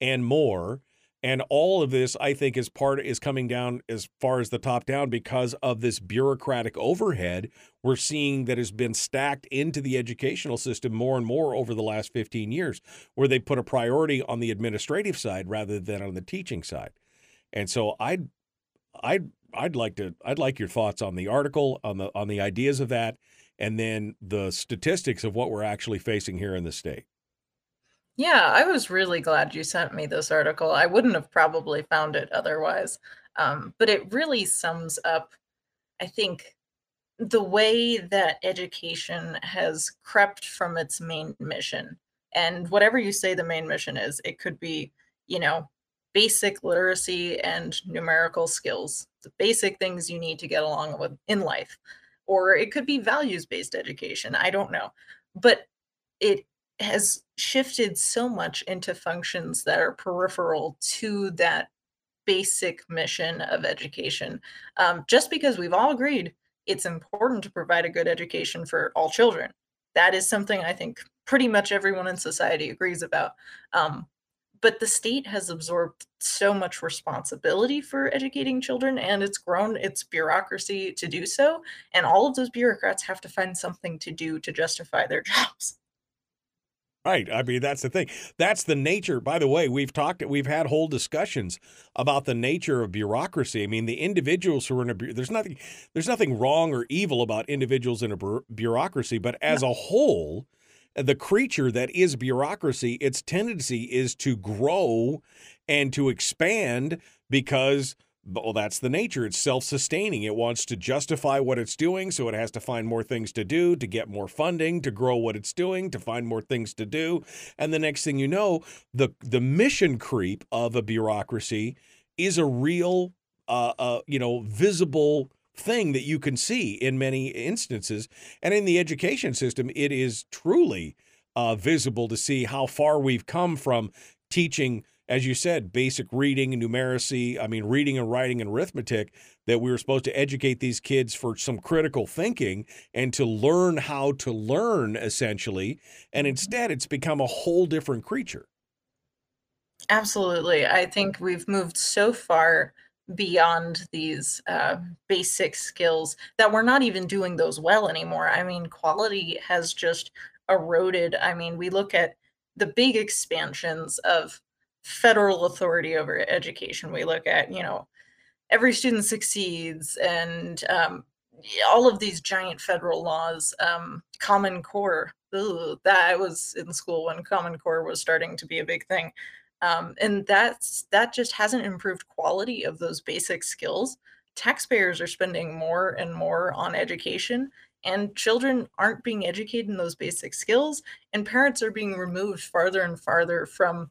and more. And all of this, I think, is part is coming down as far as the top down because of this bureaucratic overhead we're seeing that has been stacked into the educational system more and more over the last 15 years, where they put a priority on the administrative side rather than on the teaching side. And so I I'd I'd like to I'd like your thoughts on the article on the on the ideas of that and then the statistics of what we're actually facing here in the state. Yeah, I was really glad you sent me this article. I wouldn't have probably found it otherwise. Um, but it really sums up, I think, the way that education has crept from its main mission. And whatever you say the main mission is, it could be, you know, basic literacy and numerical skills, the basic things you need to get along with in life. Or it could be values based education. I don't know. But it has shifted so much into functions that are peripheral to that basic mission of education. Um, just because we've all agreed it's important to provide a good education for all children. That is something I think pretty much everyone in society agrees about. Um, but the state has absorbed so much responsibility for educating children and it's grown its bureaucracy to do so and all of those bureaucrats have to find something to do to justify their jobs Right. I mean, that's the thing. That's the nature. By the way, we've talked, we've had whole discussions about the nature of bureaucracy. I mean, the individuals who are in a there's nothing there's nothing wrong or evil about individuals in a bureaucracy, but as no. a whole, the creature that is bureaucracy, its tendency is to grow and to expand because well that's the nature. It's self-sustaining. It wants to justify what it's doing so it has to find more things to do to get more funding to grow what it's doing to find more things to do. And the next thing you know the the mission creep of a bureaucracy is a real uh, uh you know visible thing that you can see in many instances. And in the education system, it is truly uh, visible to see how far we've come from teaching, as you said, basic reading numeracy. I mean, reading and writing and arithmetic. That we were supposed to educate these kids for some critical thinking and to learn how to learn, essentially. And instead, it's become a whole different creature. Absolutely. I think we've moved so far beyond these uh, basic skills that we're not even doing those well anymore. I mean, quality has just eroded. I mean, we look at the big expansions of federal authority over education. We look at, you know, every student succeeds and um, all of these giant federal laws, um, Common Core. Ugh, that was in school when Common Core was starting to be a big thing. Um, and that's that just hasn't improved quality of those basic skills. Taxpayers are spending more and more on education, and children aren't being educated in those basic skills, and parents are being removed farther and farther from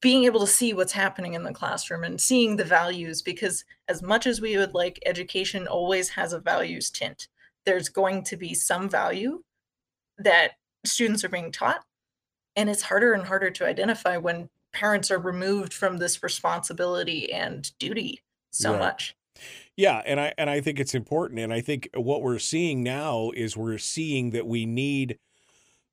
being able to see what's happening in the classroom and seeing the values because as much as we would like education always has a values tint there's going to be some value that students are being taught and it's harder and harder to identify when parents are removed from this responsibility and duty so Right. much. Yeah, and I and I think it's important, and I think what we're seeing now is we're seeing that we need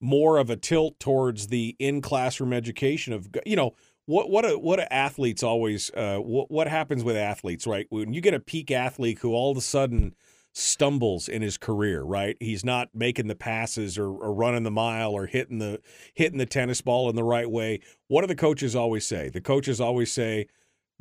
more of a tilt towards the in classroom education of you know what what a, what a athletes always uh, what what happens with athletes right when you get a peak athlete who all of a sudden stumbles in his career right? He's not making the passes or, or running the mile or hitting the hitting the tennis ball in the right way. What do the coaches always say? The coaches always say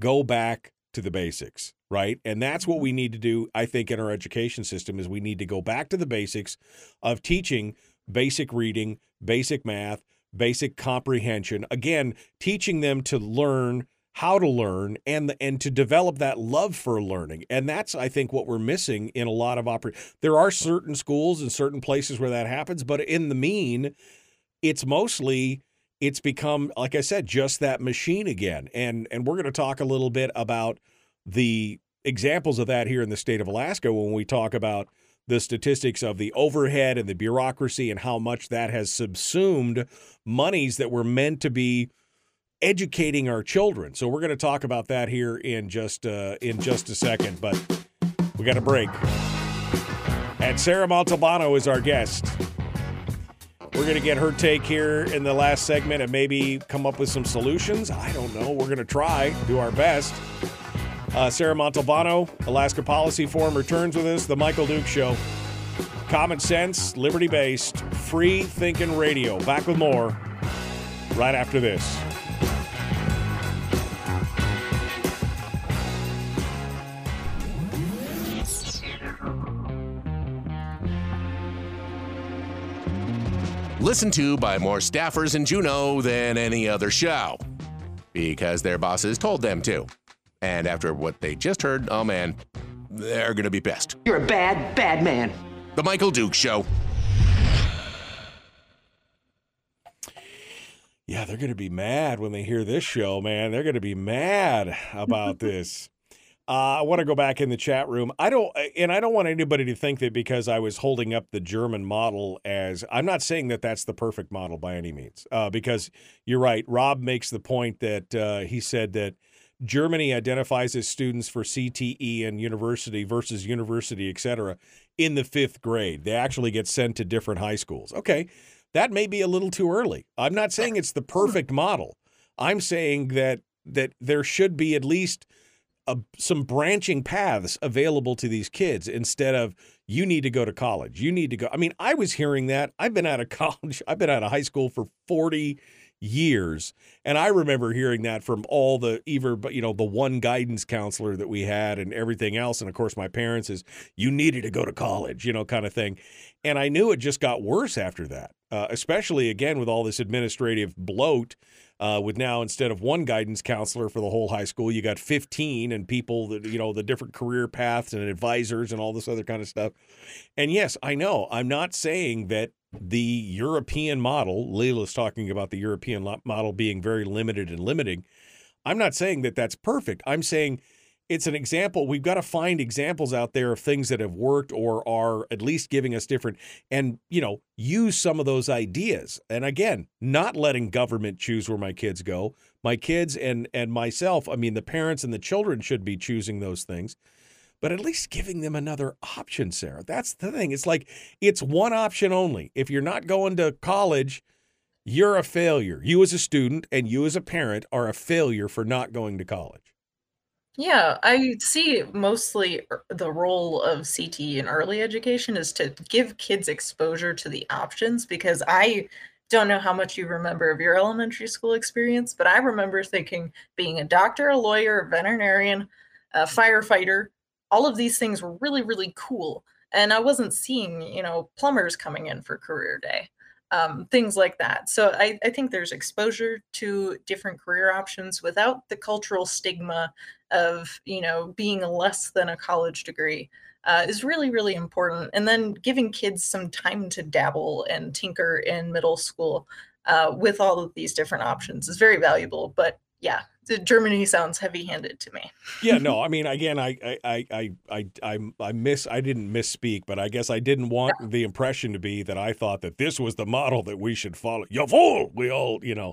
go back to the basics right? And that's what we mm-hmm. need to do i think in our education system is we need to go back to the basics of teaching basic reading basic math basic comprehension. Again teaching them to learn how to learn and and to develop that love for learning. And that's i think what we're missing in a lot of oper- there are certain schools and certain places where that happens but in the mean it's mostly it's become like i said just that machine again. And and we're going to talk a little bit about the examples of that here in the state of alaska when we talk about the statistics of the overhead and the bureaucracy and how much that has subsumed monies that were meant to be educating our children. So we're going to talk about that here in just uh, in just a second, but we got a break. And Sarah Montalbano is our guest. We're going to get her take here in the last segment and maybe come up with some solutions. I don't know. We're going to try, do our best. Uh, Sarah Montalbano, Alaska Policy Forum, returns with us. The Michael Duke Show. Common sense, liberty based, free thinking radio. Back with more right after this. Listened to by more staffers in Juneau than any other show. Because their bosses told them to. And after what they just heard, oh man, they're going to be pissed. You're a bad, bad man. The Michael Duke Show. Yeah, they're going to be mad when they hear this show, man. They're going to be mad about this. Uh, I want to go back in the chat room. I don't, and I don't want anybody to think that because I was holding up the German model as I'm not saying that that's the perfect model by any means. Uh, because you're right. Rob makes the point that uh, he said that Germany identifies as students for CTE and university versus university, et cetera, in the fifth grade. They actually get sent to different high schools. Okay, that may be a little too early. I'm not saying it's the perfect model. I'm saying that that there should be at least a, some branching paths available to these kids instead of you need to go to college. You need to go. I mean, I was hearing that. I've been out of college. I've been out of high school for 40 years and i remember hearing that from all the either but you know the one guidance counselor that we had and everything else and of course my parents is you needed to go to college you know kind of thing and i knew it just got worse after that uh, especially again with all this administrative bloat uh, with now instead of one guidance counselor for the whole high school you got 15 and people that you know the different career paths and advisors and all this other kind of stuff and yes i know i'm not saying that the European model, Leila's talking about the European model being very limited and limiting. I'm not saying that that's perfect. I'm saying it's an example. We've got to find examples out there of things that have worked or are at least giving us different, and you know, use some of those ideas. And again, not letting government choose where my kids go. My kids and and myself. I mean, the parents and the children should be choosing those things but at least giving them another option, Sarah. That's the thing. It's like it's one option only. If you're not going to college, you're a failure. You as a student and you as a parent are a failure for not going to college. Yeah, I see mostly er, the role of CT in early education is to give kids exposure to the options because I don't know how much you remember of your elementary school experience, but I remember thinking being a doctor, a lawyer, a veterinarian, a firefighter, all of these things were really, really cool. And I wasn't seeing, you know, plumbers coming in for career day, um, things like that. So I, I think there's exposure to different career options without the cultural stigma of, you know, being less than a college degree. Uh, is really really important and then giving kids some time to dabble and tinker in middle school uh, with all of these different options is very valuable but yeah Germany sounds heavy-handed to me. yeah, no, I mean, again, I, I, I, I, I, I miss, I didn't misspeak, but I guess I didn't want the impression to be that I thought that this was the model that we should follow. You fool! We all, you know,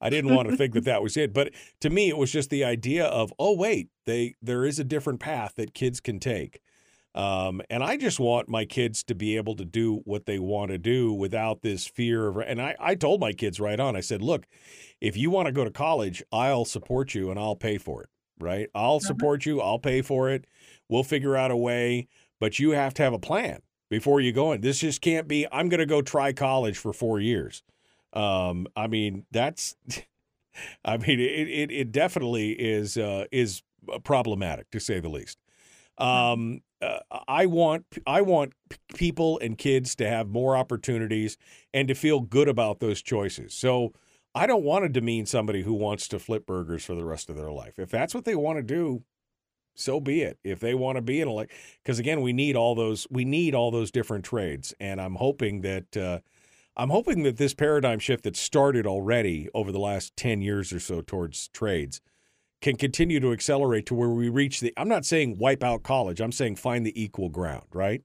I didn't want to think that that was it. But to me, it was just the idea of, oh wait, they there is a different path that kids can take. Um, and I just want my kids to be able to do what they want to do without this fear of. And I, I told my kids right on. I said, look, if you want to go to college, I'll support you and I'll pay for it. Right? I'll uh-huh. support you. I'll pay for it. We'll figure out a way. But you have to have a plan before you go in. This just can't be. I'm going to go try college for four years. Um, I mean, that's. I mean, it it, it definitely is uh, is problematic to say the least. Um, uh, I want I want people and kids to have more opportunities and to feel good about those choices. So I don't want to demean somebody who wants to flip burgers for the rest of their life. If that's what they want to do, so be it. If they want to be an elect, because again, we need all those we need all those different trades, and I'm hoping that uh, I'm hoping that this paradigm shift that started already over the last ten years or so towards trades can continue to accelerate to where we reach the I'm not saying wipe out college. I'm saying find the equal ground, right?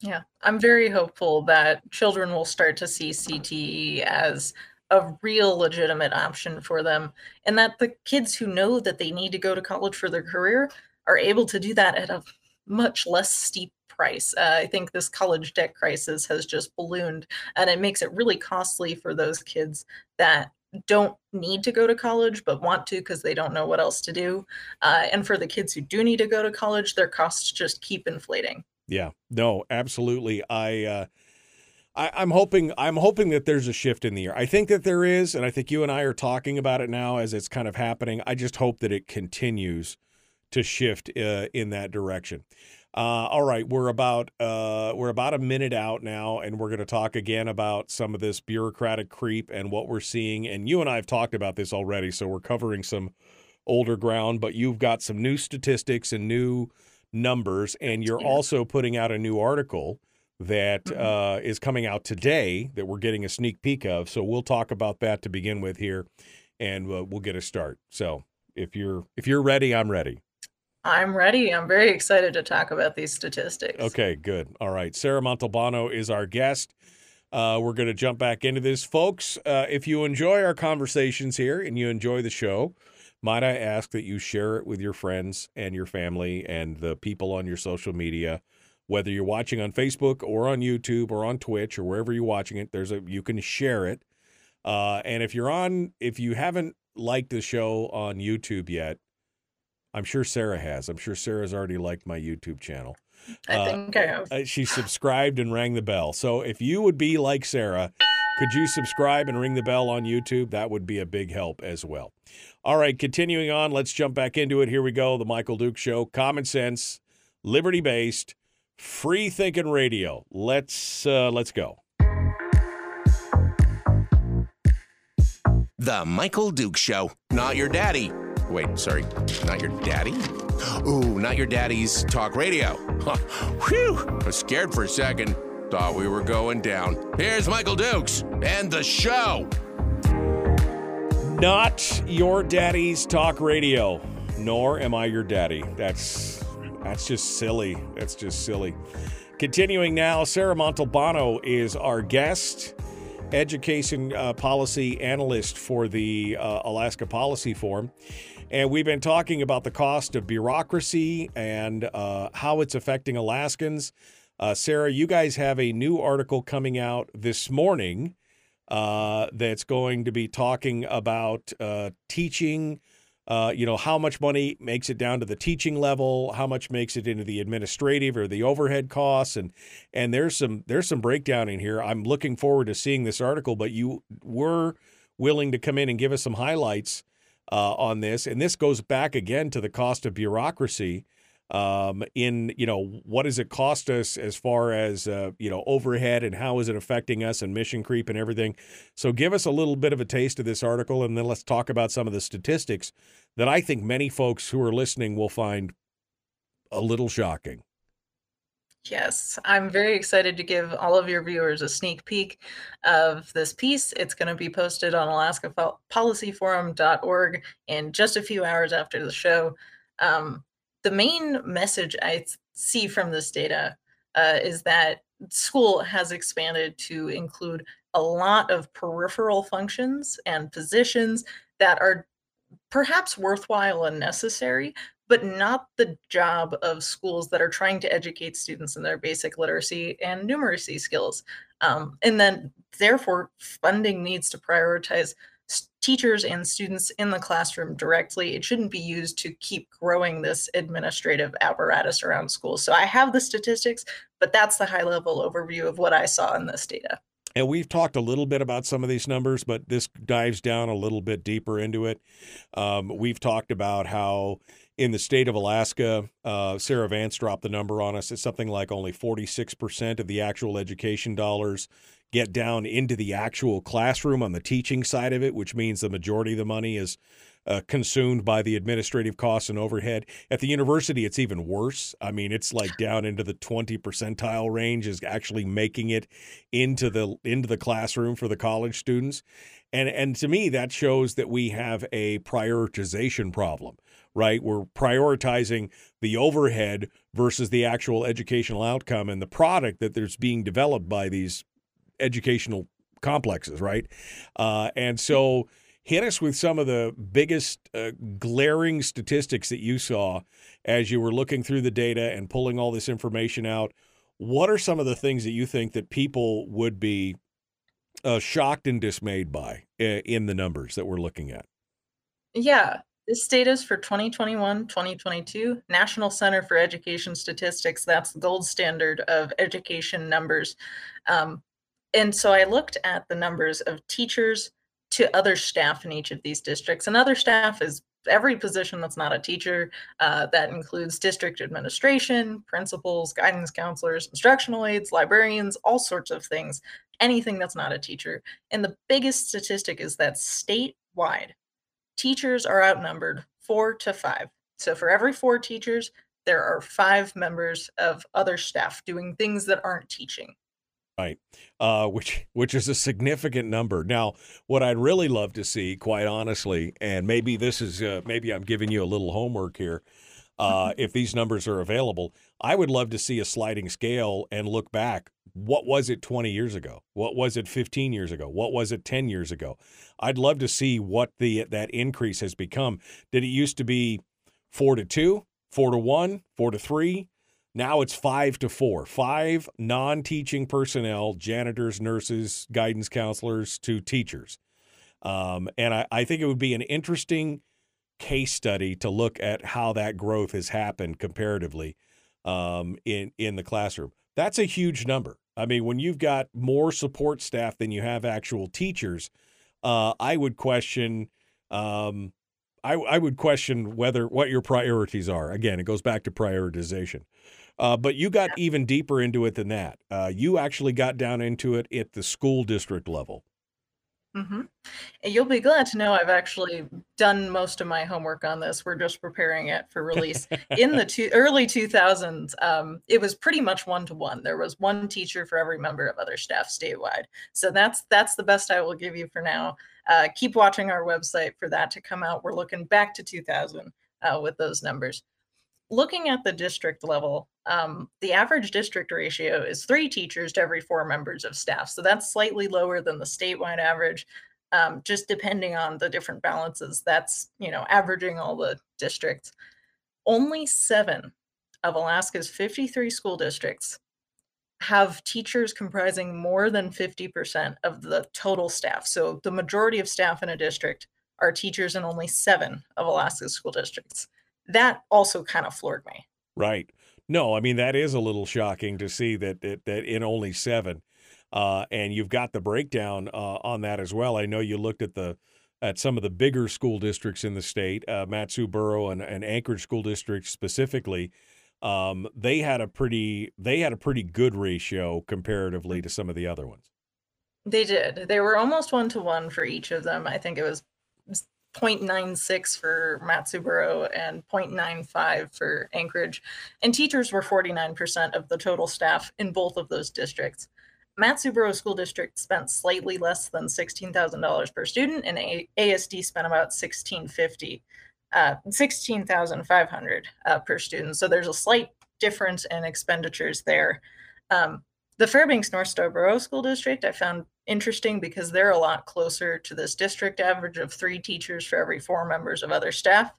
Yeah. I'm very hopeful that children will start to see CTE as a real legitimate option for them and that the kids who know that they need to go to college for their career are able to do that at a much less steep price. Uh, I think this college debt crisis has just ballooned and it makes it really costly for those kids that don't need to go to college but want to because they don't know what else to do. Uh, and for the kids who do need to go to college, their costs just keep inflating. Yeah, no, absolutely. I, uh, I, am hoping I'm hoping that there's a shift in the year. I think that there is, and I think you and I are talking about it now as it's kind of happening. I just hope that it continues to shift uh, in that direction. Uh, all right, we're about uh, we're about a minute out now, and we're going to talk again about some of this bureaucratic creep and what we're seeing. And you and I have talked about this already, so we're covering some older ground. But you've got some new statistics and new numbers, and you're also putting out a new article that mm-hmm. uh, is coming out today that we're getting a sneak peek of. So we'll talk about that to begin with here, and uh, we'll get a start. So if you're if you're ready, I'm ready. I'm ready. I'm very excited to talk about these statistics. Okay, good. All right. Sarah Montalbano is our guest. Uh, we're going to jump back into this. Folks, uh, if you enjoy our conversations here and you enjoy the show, might I ask that you share it with your friends and your family and the people on your social media, whether you're watching on Facebook or on YouTube or on Twitch or wherever you're watching it. There's a you can share it. Uh, and if you're on, if you haven't liked the show on YouTube yet, I'm sure Sarah has. I'm sure Sarah's already liked my YouTube channel. I uh, think I have. Uh, she subscribed and rang the bell. So if you would be like Sarah, could you subscribe and ring the bell on YouTube? That would be a big help as well. All right, continuing on, let's jump back into it. Here we go. The Michael Duke Show. Common sense, liberty based, free thinking radio. Let's uh, let's go. The Michael Duke Show. Not your daddy Wait, sorry, not your daddy? Ooh, not your daddy's talk radio. Whew, I was scared for a second. Thought we were going down. Here's Michael Dukes and the show. Not your daddy's talk radio. nor am I your daddy. That's that's just silly. That's just silly. Continuing now, Sarah Montalbano is our guest, education uh, policy analyst for the uh, Alaska Policy Forum. And we've been talking about the cost of bureaucracy and uh, how it's affecting Alaskans. Uh, Sarah, you guys have a new article coming out this morning uh, that's going to be talking about uh, teaching. Uh, you know how much money makes it down to the teaching level, how much makes it into the administrative or the overhead costs, and and there's some there's some breakdown in here. I'm looking forward to seeing this article, but you were willing to come in and give us some highlights uh, on this, and this goes back again to the cost of bureaucracy um, in you know what does it cost us as far as uh, you know overhead and how is it affecting us and mission creep and everything? So give us a little bit of a taste of this article and then let's talk about some of the statistics that i think many folks who are listening will find a little shocking Yes, I'm very excited to give all of your viewers a sneak peek of this piece. It's going to be posted on alaskapolicyforum.org in just a few hours after the show. Um, the main message I see from this data uh, is that school has expanded to include a lot of peripheral functions and positions that are perhaps worthwhile and necessary, but not the job of schools that are trying to educate students in their basic literacy and numeracy skills. Um, and then, therefore, funding needs to prioritize teachers and students in the classroom directly. It shouldn't be used to keep growing this administrative apparatus around schools. So I have the statistics, but that's the high level overview of what I saw in this data. And we've talked a little bit about some of these numbers, but this dives down a little bit deeper into it. Um, we've talked about how in the state of Alaska, uh, Sarah Vance dropped the number on us. It's something like only 46% of the actual education dollars get down into the actual classroom on the teaching side of it, which means the majority of the money is uh, consumed by the administrative costs and overhead. At the university, it's even worse. I mean, it's like down into the 20 percentile range is actually making it into the into the classroom for the college students. And and to me, that shows that we have a prioritization problem, right? We're prioritizing the overhead versus the actual educational outcome and the product that there's being developed by these educational complexes, right? Uh, and so hit us with some of the biggest uh, glaring statistics that you saw as you were looking through the data and pulling all this information out. What are some of the things that you think that people would be uh, shocked and dismayed by uh, in the numbers that we're looking at? Yeah, this data is for 2021 2022. National Center for Education Statistics, that's the gold standard of education numbers. Um, and so I looked at the numbers of teachers to other staff in each of these districts. And other staff is every position that's not a teacher. Uh, that includes district administration, principals, guidance counselors, instructional aides, librarians, all sorts of things, anything that's not a teacher. And the biggest statistic is that statewide, teachers are outnumbered four to five. So for every four teachers, there are five members of other staff doing things that aren't teaching. Right, uh, which which is a significant number. Now, what I'd really love to see, quite honestly, and maybe this is uh, maybe I'm giving you a little homework here. Uh, if these numbers are available, I would love to see a sliding scale and look back. What was it 20 years ago? What was it 15 years ago? What was it 10 years ago? I'd love to see what the that increase has become. Did it used to be four to two, four to one, four to three? Now it's five to four. Five non teaching personnel, janitors, nurses, guidance counselors to teachers. Um, and I, I think it would be an interesting case study to look at how that growth has happened comparatively um, in, in the classroom. That's a huge number. I mean, when you've got more support staff than you have actual teachers, uh, I would question. Um, I, I would question whether what your priorities are. Again, it goes back to prioritization. Uh, but you got even deeper into it than that. Uh, you actually got down into it at the school district level. Mm-hmm. And you'll be glad to know I've actually done most of my homework on this. We're just preparing it for release. In the two, early 2000s, um, it was pretty much one to one. There was one teacher for every member of other staff statewide. So that's that's the best I will give you for now. Uh, keep watching our website for that to come out. We're looking back to 2000 uh, with those numbers. Looking at the district level, um, the average district ratio is three teachers to every four members of staff. So that's slightly lower than the statewide average, um, just depending on the different balances. That's, you know, averaging all the districts. Only seven of Alaska's 53 school districts have teachers comprising more than 50% of the total staff. So the majority of staff in a district are teachers in only seven of Alaska's school districts. That also kind of floored me. Right. No, I mean that is a little shocking to see that that, that in only seven, uh, and you've got the breakdown uh, on that as well. I know you looked at the at some of the bigger school districts in the state, uh, Mat-Su-Borough and, and Anchorage school district specifically um, they had a pretty they had a pretty good ratio comparatively to some of the other ones. They did. They were almost one to one for each of them. I think it was 0.96 for Mat-Su-Borough and 0.95 for Anchorage. And teachers were 49% of the total staff in both of those districts. Mat-Su-Borough School District spent slightly less than $16,000 per student, and ASD spent about 1650 uh, 16,500 uh, per student. So there's a slight difference in expenditures there. Um, the Fairbanks North Star Borough School District I found interesting because they're a lot closer to this district average of three teachers for every four members of other staff.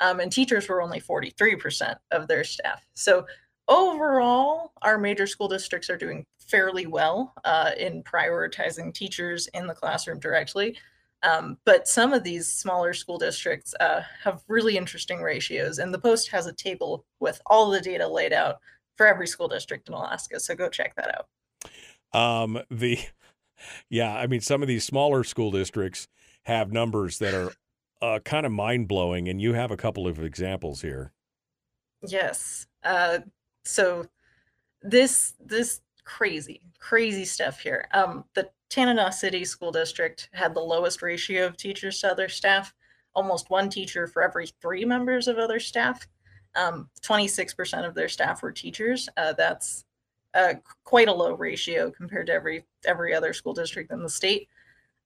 Um, and teachers were only 43% of their staff. So overall, our major school districts are doing fairly well uh, in prioritizing teachers in the classroom directly. Um, but some of these smaller school districts uh, have really interesting ratios, and the Post has a table with all the data laid out for every school district in Alaska. So go check that out. Um, the yeah, I mean, some of these smaller school districts have numbers that are uh, kind of mind blowing, and you have a couple of examples here. Yes. Uh, so this this crazy crazy stuff here. Um, the Tanana City School District had the lowest ratio of teachers to other staff, almost one teacher for every three members of other staff. Um, 26% of their staff were teachers. Uh, that's uh, quite a low ratio compared to every every other school district in the state.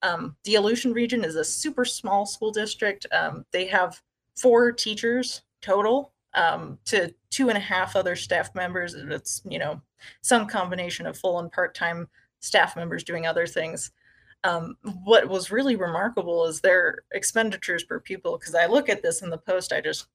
Um, the Aleutian region is a super small school district. Um, they have four teachers total um, to two and a half other staff members. It's you know some combination of full and part time staff members doing other things. Um, what was really remarkable is their expenditures per pupil. Because I look at this in the post, I just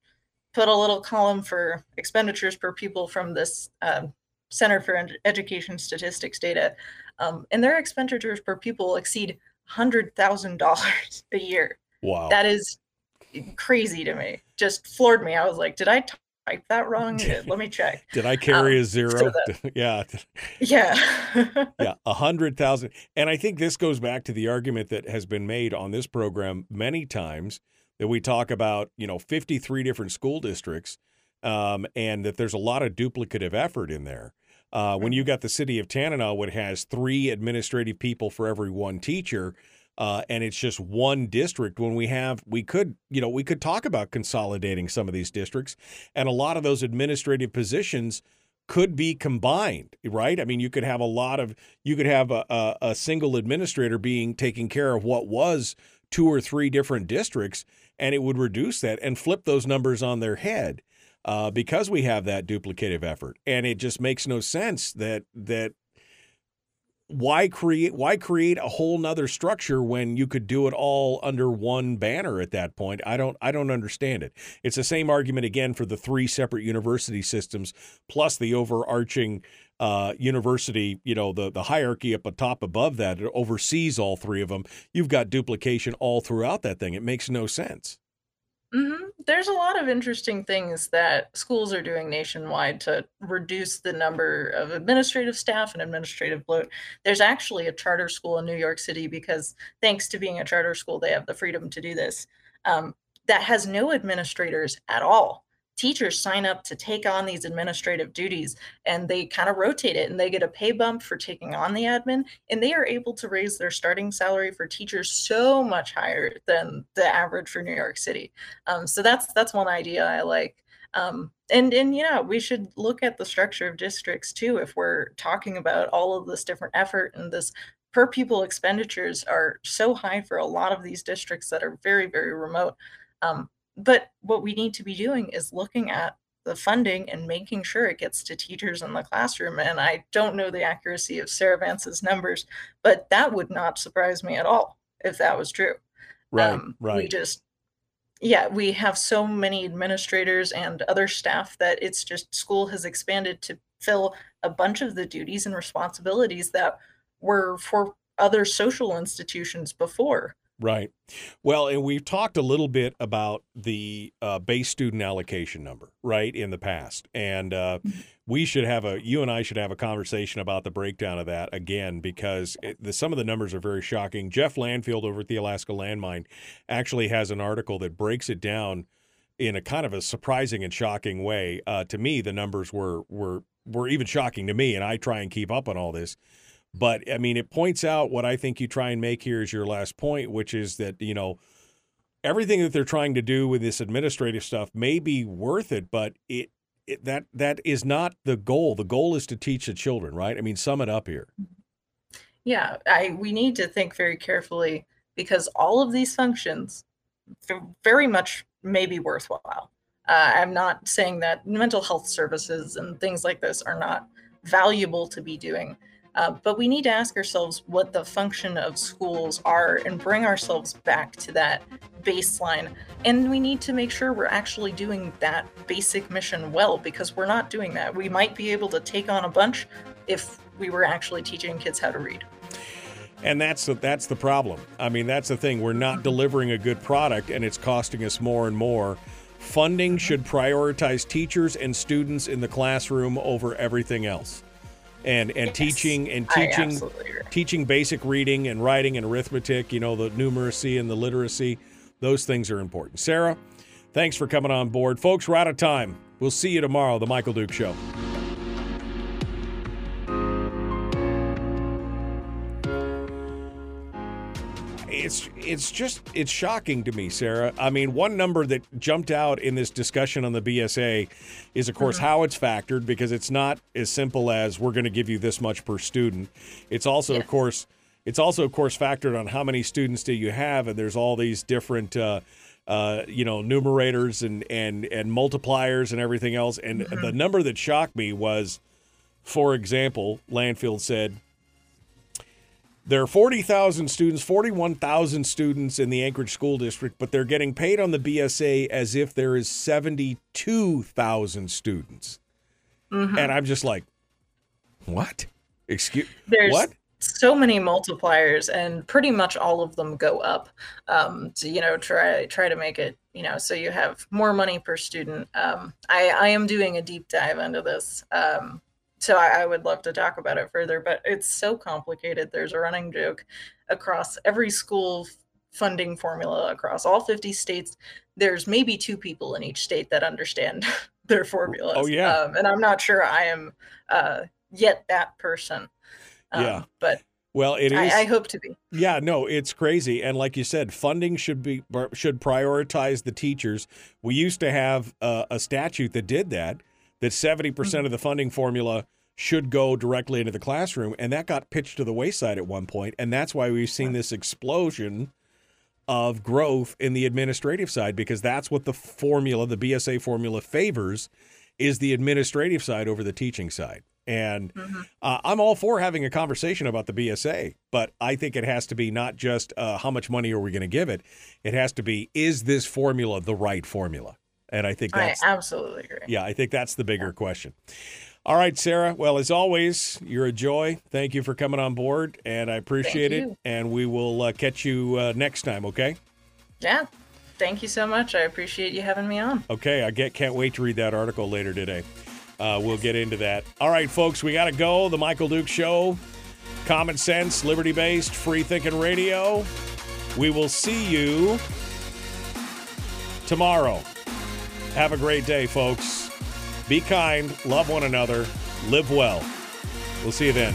put a little column for expenditures per pupil from this uh, Center for Ed- Education Statistics data, um, and their expenditures per pupil exceed hundred thousand dollars a year. Wow, that is crazy to me. Just floored me. I was like, did I type that wrong. Let me check. Did I carry um, a zero? So that, yeah. Yeah. yeah. A hundred thousand. And I think this goes back to the argument that has been made on this program many times that we talk about, you know, 53 different school districts um, and that there's a lot of duplicative effort in there. Uh, when you got the city of Tanana, which has three administrative people for every one teacher, uh, and it's just one district when we have we could you know we could talk about consolidating some of these districts. And a lot of those administrative positions could be combined right? I mean you could have a lot of you could have a, a, a single administrator being taking care of what was two or three different districts and it would reduce that and flip those numbers on their head uh, because we have that duplicative effort. And it just makes no sense that that why create why create a whole nother structure when you could do it all under one banner at that point? I don't i don't understand it. It's the same argument again for the three separate university systems plus the overarching uh, university you know the the hierarchy up atop above that oversees all three of them. You've got duplication all throughout that thing. It makes no sense Mm-hmm. There's a lot of interesting things that schools are doing nationwide to reduce the number of administrative staff and administrative bloat. There's actually a charter school in New York City because, thanks to being a charter school, they have the freedom to do this. Um, that has no administrators at all teachers sign up to take on these administrative duties and they kind of rotate it and they get a pay bump for taking on the admin and they are able to raise their starting salary for teachers so much higher than the average for new york city. Um, so that's that's one idea i like. Um, and and yeah we should look at the structure of districts too if we're talking about all of this different effort and this per pupil expenditures are so high for a lot of these districts that are very very remote. Um, but what we need to be doing is looking at the funding and making sure it gets to teachers in the classroom. And I don't know the accuracy of Sarah Vance's numbers, but that would not surprise me at all if that was true. Right, Um, right. We just, yeah, we have so many administrators and other staff that it's just school has expanded to fill a bunch of the duties and responsibilities that were for other social institutions before. Right. Well, and we've talked a little bit about the uh, base student allocation number, right, in the past. And uh, we should have a, you and I should have a conversation about the breakdown of that again, because it, the, some of the numbers are very shocking. Jeff Landfield over at the Alaska Landmine actually has an article that breaks it down in a kind of a surprising and shocking way. Uh, to me, the numbers were, were, were even shocking to me, and I try and keep up on all this. But I mean, it points out what I think you try and make here is your last point, which is that, you know, everything that they're trying to do with this administrative stuff may be worth it, but it, it that that is not the goal. The goal is to teach the children, right? I mean, sum it up here. Yeah, I we need to think very carefully because all of these functions very much may be worthwhile. Uh, I'm not saying that mental health services and things like this are not valuable to be doing, uh, but we need to ask ourselves what the function of schools are and bring ourselves back to that baseline. And we need to make sure we're actually doing that basic mission well because we're not doing that. We might be able to take on a bunch if we were actually teaching kids how to read. And that's the, that's the problem. I mean, that's the thing. We're not delivering a good product, and it's costing us more and more. Funding should prioritize teachers and students in the classroom over everything else, and and Yes, teaching and teaching teaching basic reading and writing and arithmetic. You know, the numeracy and the literacy. Those things are important. Sarah, thanks for coming on board, folks. We're out of time. We'll see you tomorrow. The Michael Duke Show. It's it's just it's shocking to me, Sarah. I mean, one number that jumped out in this discussion on the BSA is, of course, how it's factored because it's not as simple as we're going to give you this much per student. It's also, of course, it's also, of course, factored on how many students do you have, and there's all these different. Uh, uh, you know, numerators and, and and multipliers and everything else. And the number that shocked me was, for example, Landfield said there are 40,000 students, 41,000 students in the Anchorage School District, but they're getting paid on the BSA as if there is 72,000 students. Mhm. And I'm just like, what? Excuse There's what? so many multipliers, and pretty much all of them go up. Um, to you know, try try to make it you know so you have more money per student. Um, I I am doing a deep dive into this. Um, so I, I would love to talk about it further, but it's so complicated. There's a running joke across every school funding formula across all 50 states. There's maybe two people in each state that understand their formulas. Oh, yeah. um, and I'm not sure I am uh, yet that person. Um, Yeah. but Well, it is. I, I hope to be. Yeah, no, it's crazy, and like you said, funding should be should prioritize the teachers. We used to have uh, a statute that did that. That seventy percent of the funding formula should go directly into the classroom, and that got pitched to the wayside at one point, and that's why we've seen this explosion of growth in the administrative side because that's what the formula, the BSA formula, favors is the administrative side over the teaching side. And uh, I'm all for having a conversation about the BSA, but I think it has to be not just uh, how much money are we going to give it. It has to be is this formula the right formula? And I think I that's absolutely agree. yeah, I think that's the bigger question. All right, Sarah. Well, as always, you're a joy. Thank you for coming on board, and I appreciate it. And we will uh, catch you uh, next time. Okay. Yeah. Thank you so much. I appreciate you having me on. Okay, I get can't wait to read that article later today. Uh, we'll get into that. All right, folks, we got to go. The Michael Duke Show, common sense, liberty based, free thinking radio. We will see you tomorrow. Have a great day, folks. Be kind, love one another, live well. We'll see you then.